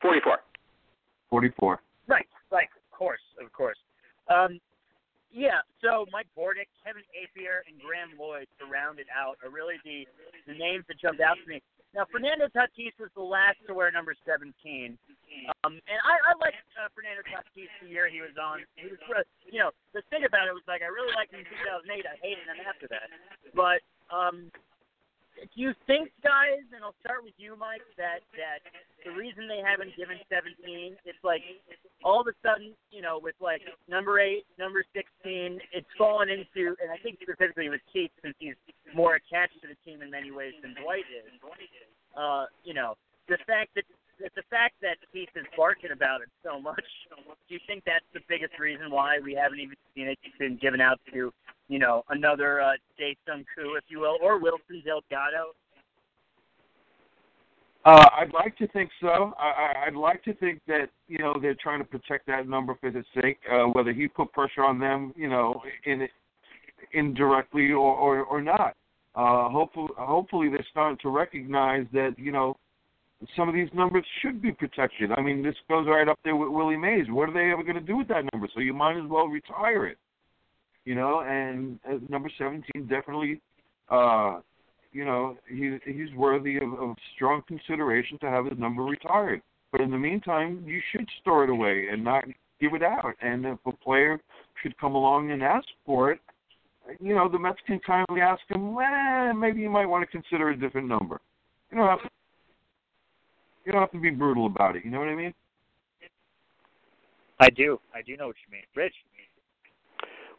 44.
44.
Right, right, of course, of course. Um, yeah, so Mike Bordick, Kevin Appier, and Graeme Lloyd to round it out are really the, the names that jumped out to me. Now, Fernando Tatis was the last to wear number 17. Um, and I, I liked uh, Fernando Tatis the year he was on. He was, you know, the thing about it was like I really liked him in 2008. I hated him after that. But um, do you think, guys, and I'll start with you, Mike, that that the reason they haven't given 17, it's like all of a sudden, you know, with like number eight, number 16, it's fallen into, and I think specifically with Keith, since he's more attached to the team in many ways than Dwight is. Uh, you know, the fact that the fact that Keith is barking about it so much, do you think that's the biggest reason why we haven't even seen it been given out to, you know, another uh, Dae-Sung Koo, if you will, or Wilson Delgado?
Uh, I'd like to think so. I, I'd like to think that you know they're trying to protect that number for his sake. Uh, whether he put pressure on them, you know, in indirectly or or, or not. Uh, hopefully, hopefully they're starting to recognize that you know some of these numbers should be protected. I mean, this goes right up there with Willie Mays. What are they ever going to do with that number? So you might as well retire it. You know, and uh, number 17 definitely, uh, you know, he, he's worthy of, of strong consideration to have his number retired. But in the meantime, you should store it away and not give it out. And if a player should come along and ask for it, you know, the Mets can kindly ask him, well, maybe you might want to consider a different number. You don't have to you don't have to be brutal about it. You know what I mean?
I do. I do know what you mean, Rich.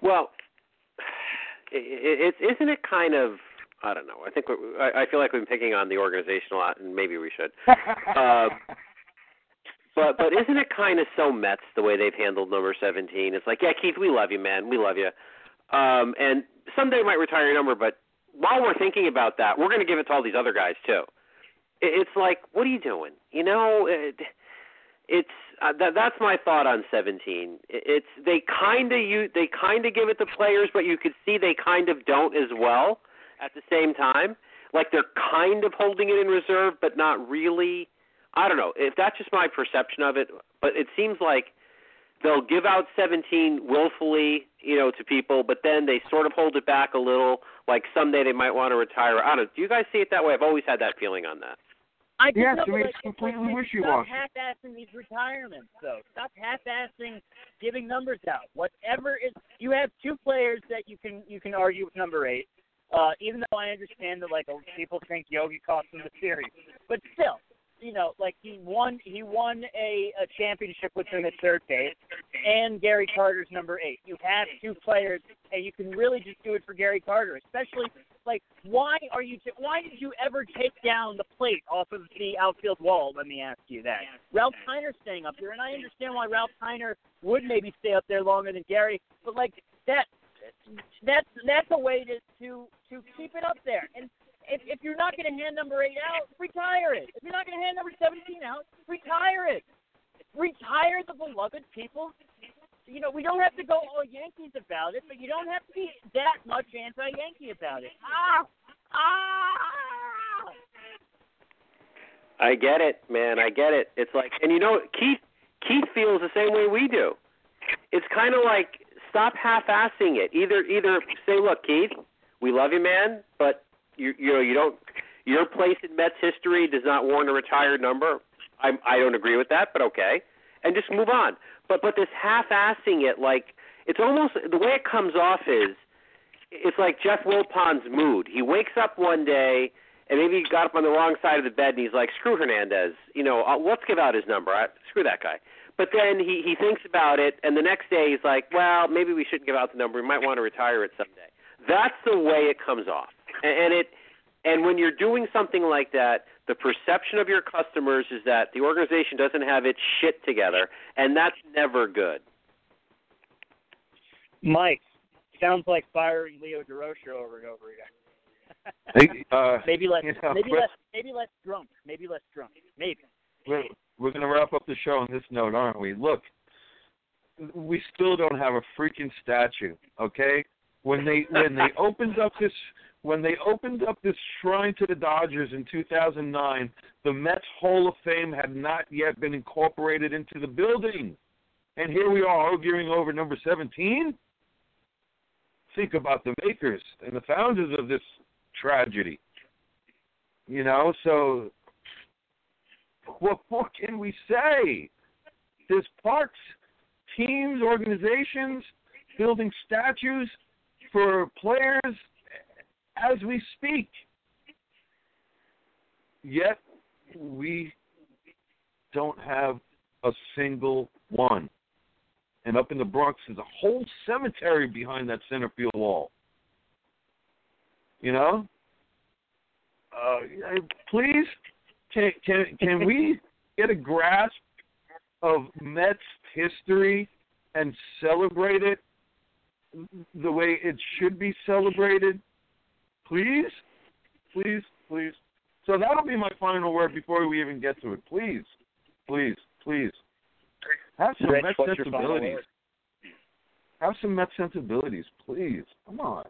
Well, it, it, isn't it kind of I don't know. I think we're, I, I feel like we've been picking on the organization a lot, and maybe we should. uh, but but isn't it kind of so Mets the way they've handled number seventeen? It's like, yeah, Keith, we love you, man, we love you, um, and someday might retire your number, but while we're thinking about that, we're going to give it to all these other guys too It, it's like, what are you doing? You know, it, it's uh, that, that's my thought on 17. It's they kind of you they kind of give it to players, but you could see they kind of don't as well at the same time. Like they're kind of holding it in reserve, but not really. I don't know if that's just my perception of it, but it seems like they'll give out 17 willfully, you know, to people, but then they sort of hold it back a little. Like someday they might want to retire. I don't know. Do you guys see it that way? I've always had that feeling on that.
I just
yes,
know,
I mean, it's completely
like,
wishy-washy.
Stop half-assing these retirements, though. Stop half-assing giving numbers out. Whatever is, you have two players that you can you can argue with number eight. Uh, even though I understand that like people think Yogi cost them the series, but still, you know, like he won he won a, a championship with him at third base, and Gary Carter's number eight. You have two players, and you can really just do it for Gary Carter, especially like why are you why did you ever take down the plate off of the outfield wall? Let me ask you that. Ralph Kiner staying up there, and I understand why Ralph Kiner would maybe stay up there longer than Gary, but like that that's that's a way to to to keep it up there. And if, if you're not going to hand number eight out, retire it. If you're not going to hand number 17 out, retire it. retire the beloved people. You know, we don't have to go all Yankees about it, but you don't have to be that much anti-Yankee about it. Ah, ah.
I get it, man. I get it. It's like, and you know, Keith Keith feels the same way we do. It's kind of like stop half-assing it. Either either say, look, Keith, we love you, man, but you you know you don't your place in Mets history does not warrant a retired number. I I don't agree with that, but okay, and just move on. But but this half-assing it, like it's almost the way it comes off is it's like Jeff Wilpon's mood. He wakes up one day and maybe he got up on the wrong side of the bed and he's like, "Screw Hernandez, you know, uh, let's give out his number. I, screw that guy." But then he he thinks about it, and the next day he's like, "Well, maybe we shouldn't give out the number. We might want to retire it someday." That's the way it comes off, and, and it and when you're doing something like that, the perception of your customers is that the organization doesn't have its shit together, and that's never good.
Mike, sounds like firing Leo Durocher over and over again.
Hey, uh,
maybe less,
you know,
maybe
Chris-
less, maybe less drunk, maybe less drunk, maybe.
we're, we're going to wrap up the show on this note, aren't we? Look, we still don't have a freaking statue, okay? When they when they opened up this when they opened up this shrine to the Dodgers in 2009, the Mets Hall of Fame had not yet been incorporated into the building. And here we are arguing over number 17? Think about the makers and the founders of this tragedy. You know, so what more can we say? There's parks, teams, organizations building statues for players as we speak. Yet we don't have a single one. And up in the Bronx, there's a whole cemetery behind that center field wall. You know? Uh, please, can can can we get a grasp of Mets history and celebrate it the way it should be celebrated? Please, please, please. So that'll be my final word before we even get to it. Please, please, please. Have some
Rich,
Met
what's your final
sensibilities. Have some Met sensibilities, please. Come on.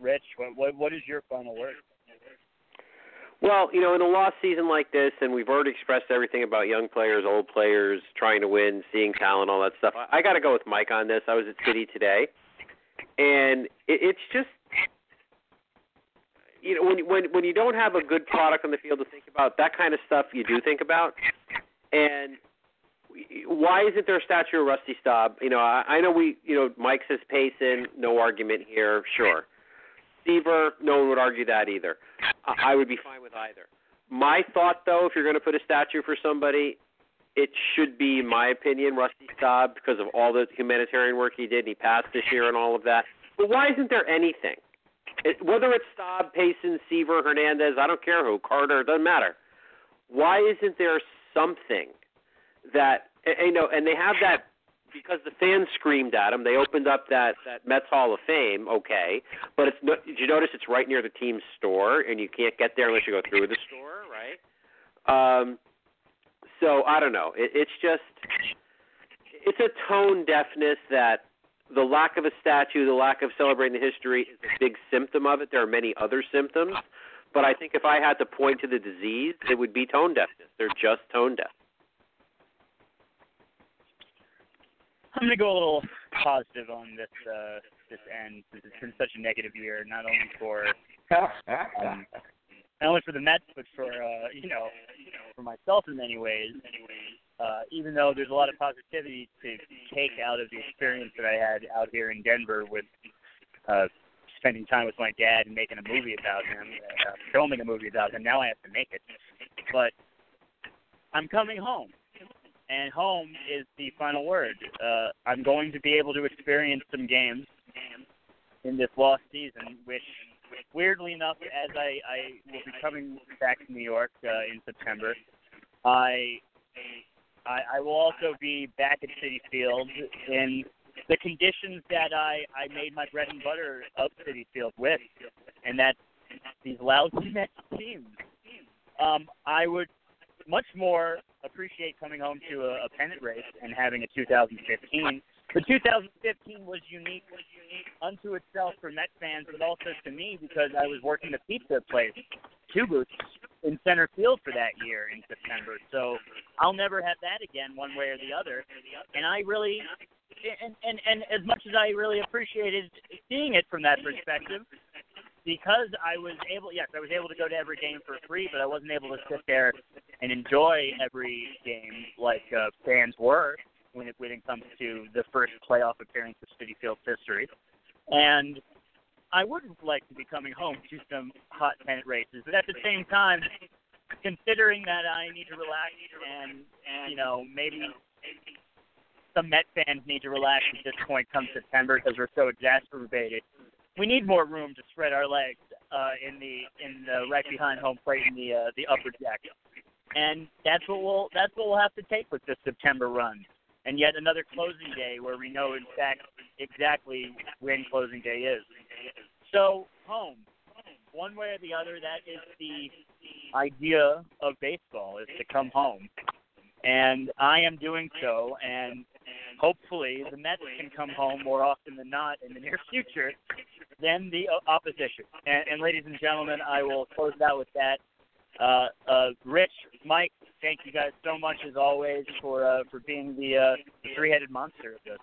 Rich, what, what is your final word?
Well, you know, in a lost season like this, and we've already expressed everything about young players, old players, trying to win, seeing talent, all that stuff. I, I got to go with Mike on this. I was at Citi today, and it, it's just, you know, when when when you don't have a good product on the field to think about, that kind of stuff you do think about. And why isn't there a statue of Rusty Staub? You know, I, I know we, you know, Mike says Payson, no argument here, sure. Seaver, no one would argue that either. I I would be fine with either. My thought, though, if you're going to put a statue for somebody, it should be, in my opinion, Rusty Staub because of all the humanitarian work he did. and He passed this year and all of that. But why isn't there anything? It, whether it's Staub, Payson, Seaver, Hernandez, I don't care who, Carter, doesn't matter. Why isn't there something that and, you know? And they have that because the fans screamed at him. They opened up that that Mets Hall of Fame, okay, but it's no, did you notice it's right near the team's store, and you can't get there unless you go through the store, right? Um, so I don't know. It, it's just it's a tone deafness that the lack of a statue, the lack of celebrating the history is a big symptom of it. There are many other symptoms, but I think if I had to point to the disease, it would be tone deafness. They're just tone deaf.
I'm gonna go a little positive on this uh this end. This has been such a negative year, not only for um, not only for the Mets, but for uh, you know, for myself in many ways. Uh, even though there's a lot of positivity to take out of the experience that I had out here in Denver with uh, spending time with my dad and making a movie about him, uh, filming a movie about him. Now I have to make it, but I'm coming home, and home is the final word. Uh, I'm going to be able to experience some games in this lost season, which weirdly enough, as I, I will be coming back to New York uh, in September, I, I I will also be back at Citi Field in the conditions that I I made my bread and butter of Citi Field with, and that's these lousy Mets teams. Um, I would much more appreciate coming home to a, a pennant race and having a 2015. But 2015 was unique was unique unto itself for Met fans, but also to me because I was working the pizza place, two booths in center field for that year in September. So I'll never have that again, one way or the other. And I really, and and and as much as I really appreciated seeing it from that perspective, because I was able, yes, I was able to go to every game for free, but I wasn't able to sit there and enjoy every game like uh, fans were when it when it comes to the first playoff appearance of Citi Field's history. And I would like to be coming home to some hot pennant races, but at the same time, considering that I need to relax and and you know maybe some Met fans need to relax at this point come September because we're so exacerbated. We need more room to spread our legs uh, in the in the right behind home plate in the uh, the upper deck, and that's what we'll that's what we'll have to take with this September run. And yet another closing day where we know in fact exactly when closing day is. So home, one way or the other, that is the idea of baseball is to come home, and I am doing so. And hopefully, the Mets can come home more often than not in the near future than the opposition. And, and ladies and gentlemen, I will close it out with that. Uh, uh, Rich, Mike, thank you guys so much as always for uh, for being the, uh, the three-headed monster of this.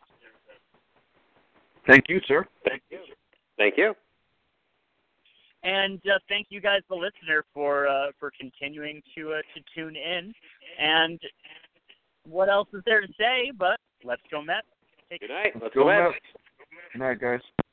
Thank you, sir.
Thank you. Thank you.
And uh, thank you guys, the listener, for uh, for continuing to uh, to tune in. And what else is there to say? But let's go Mets.
Take Good night.
Let's go, go Mets. Good night, guys.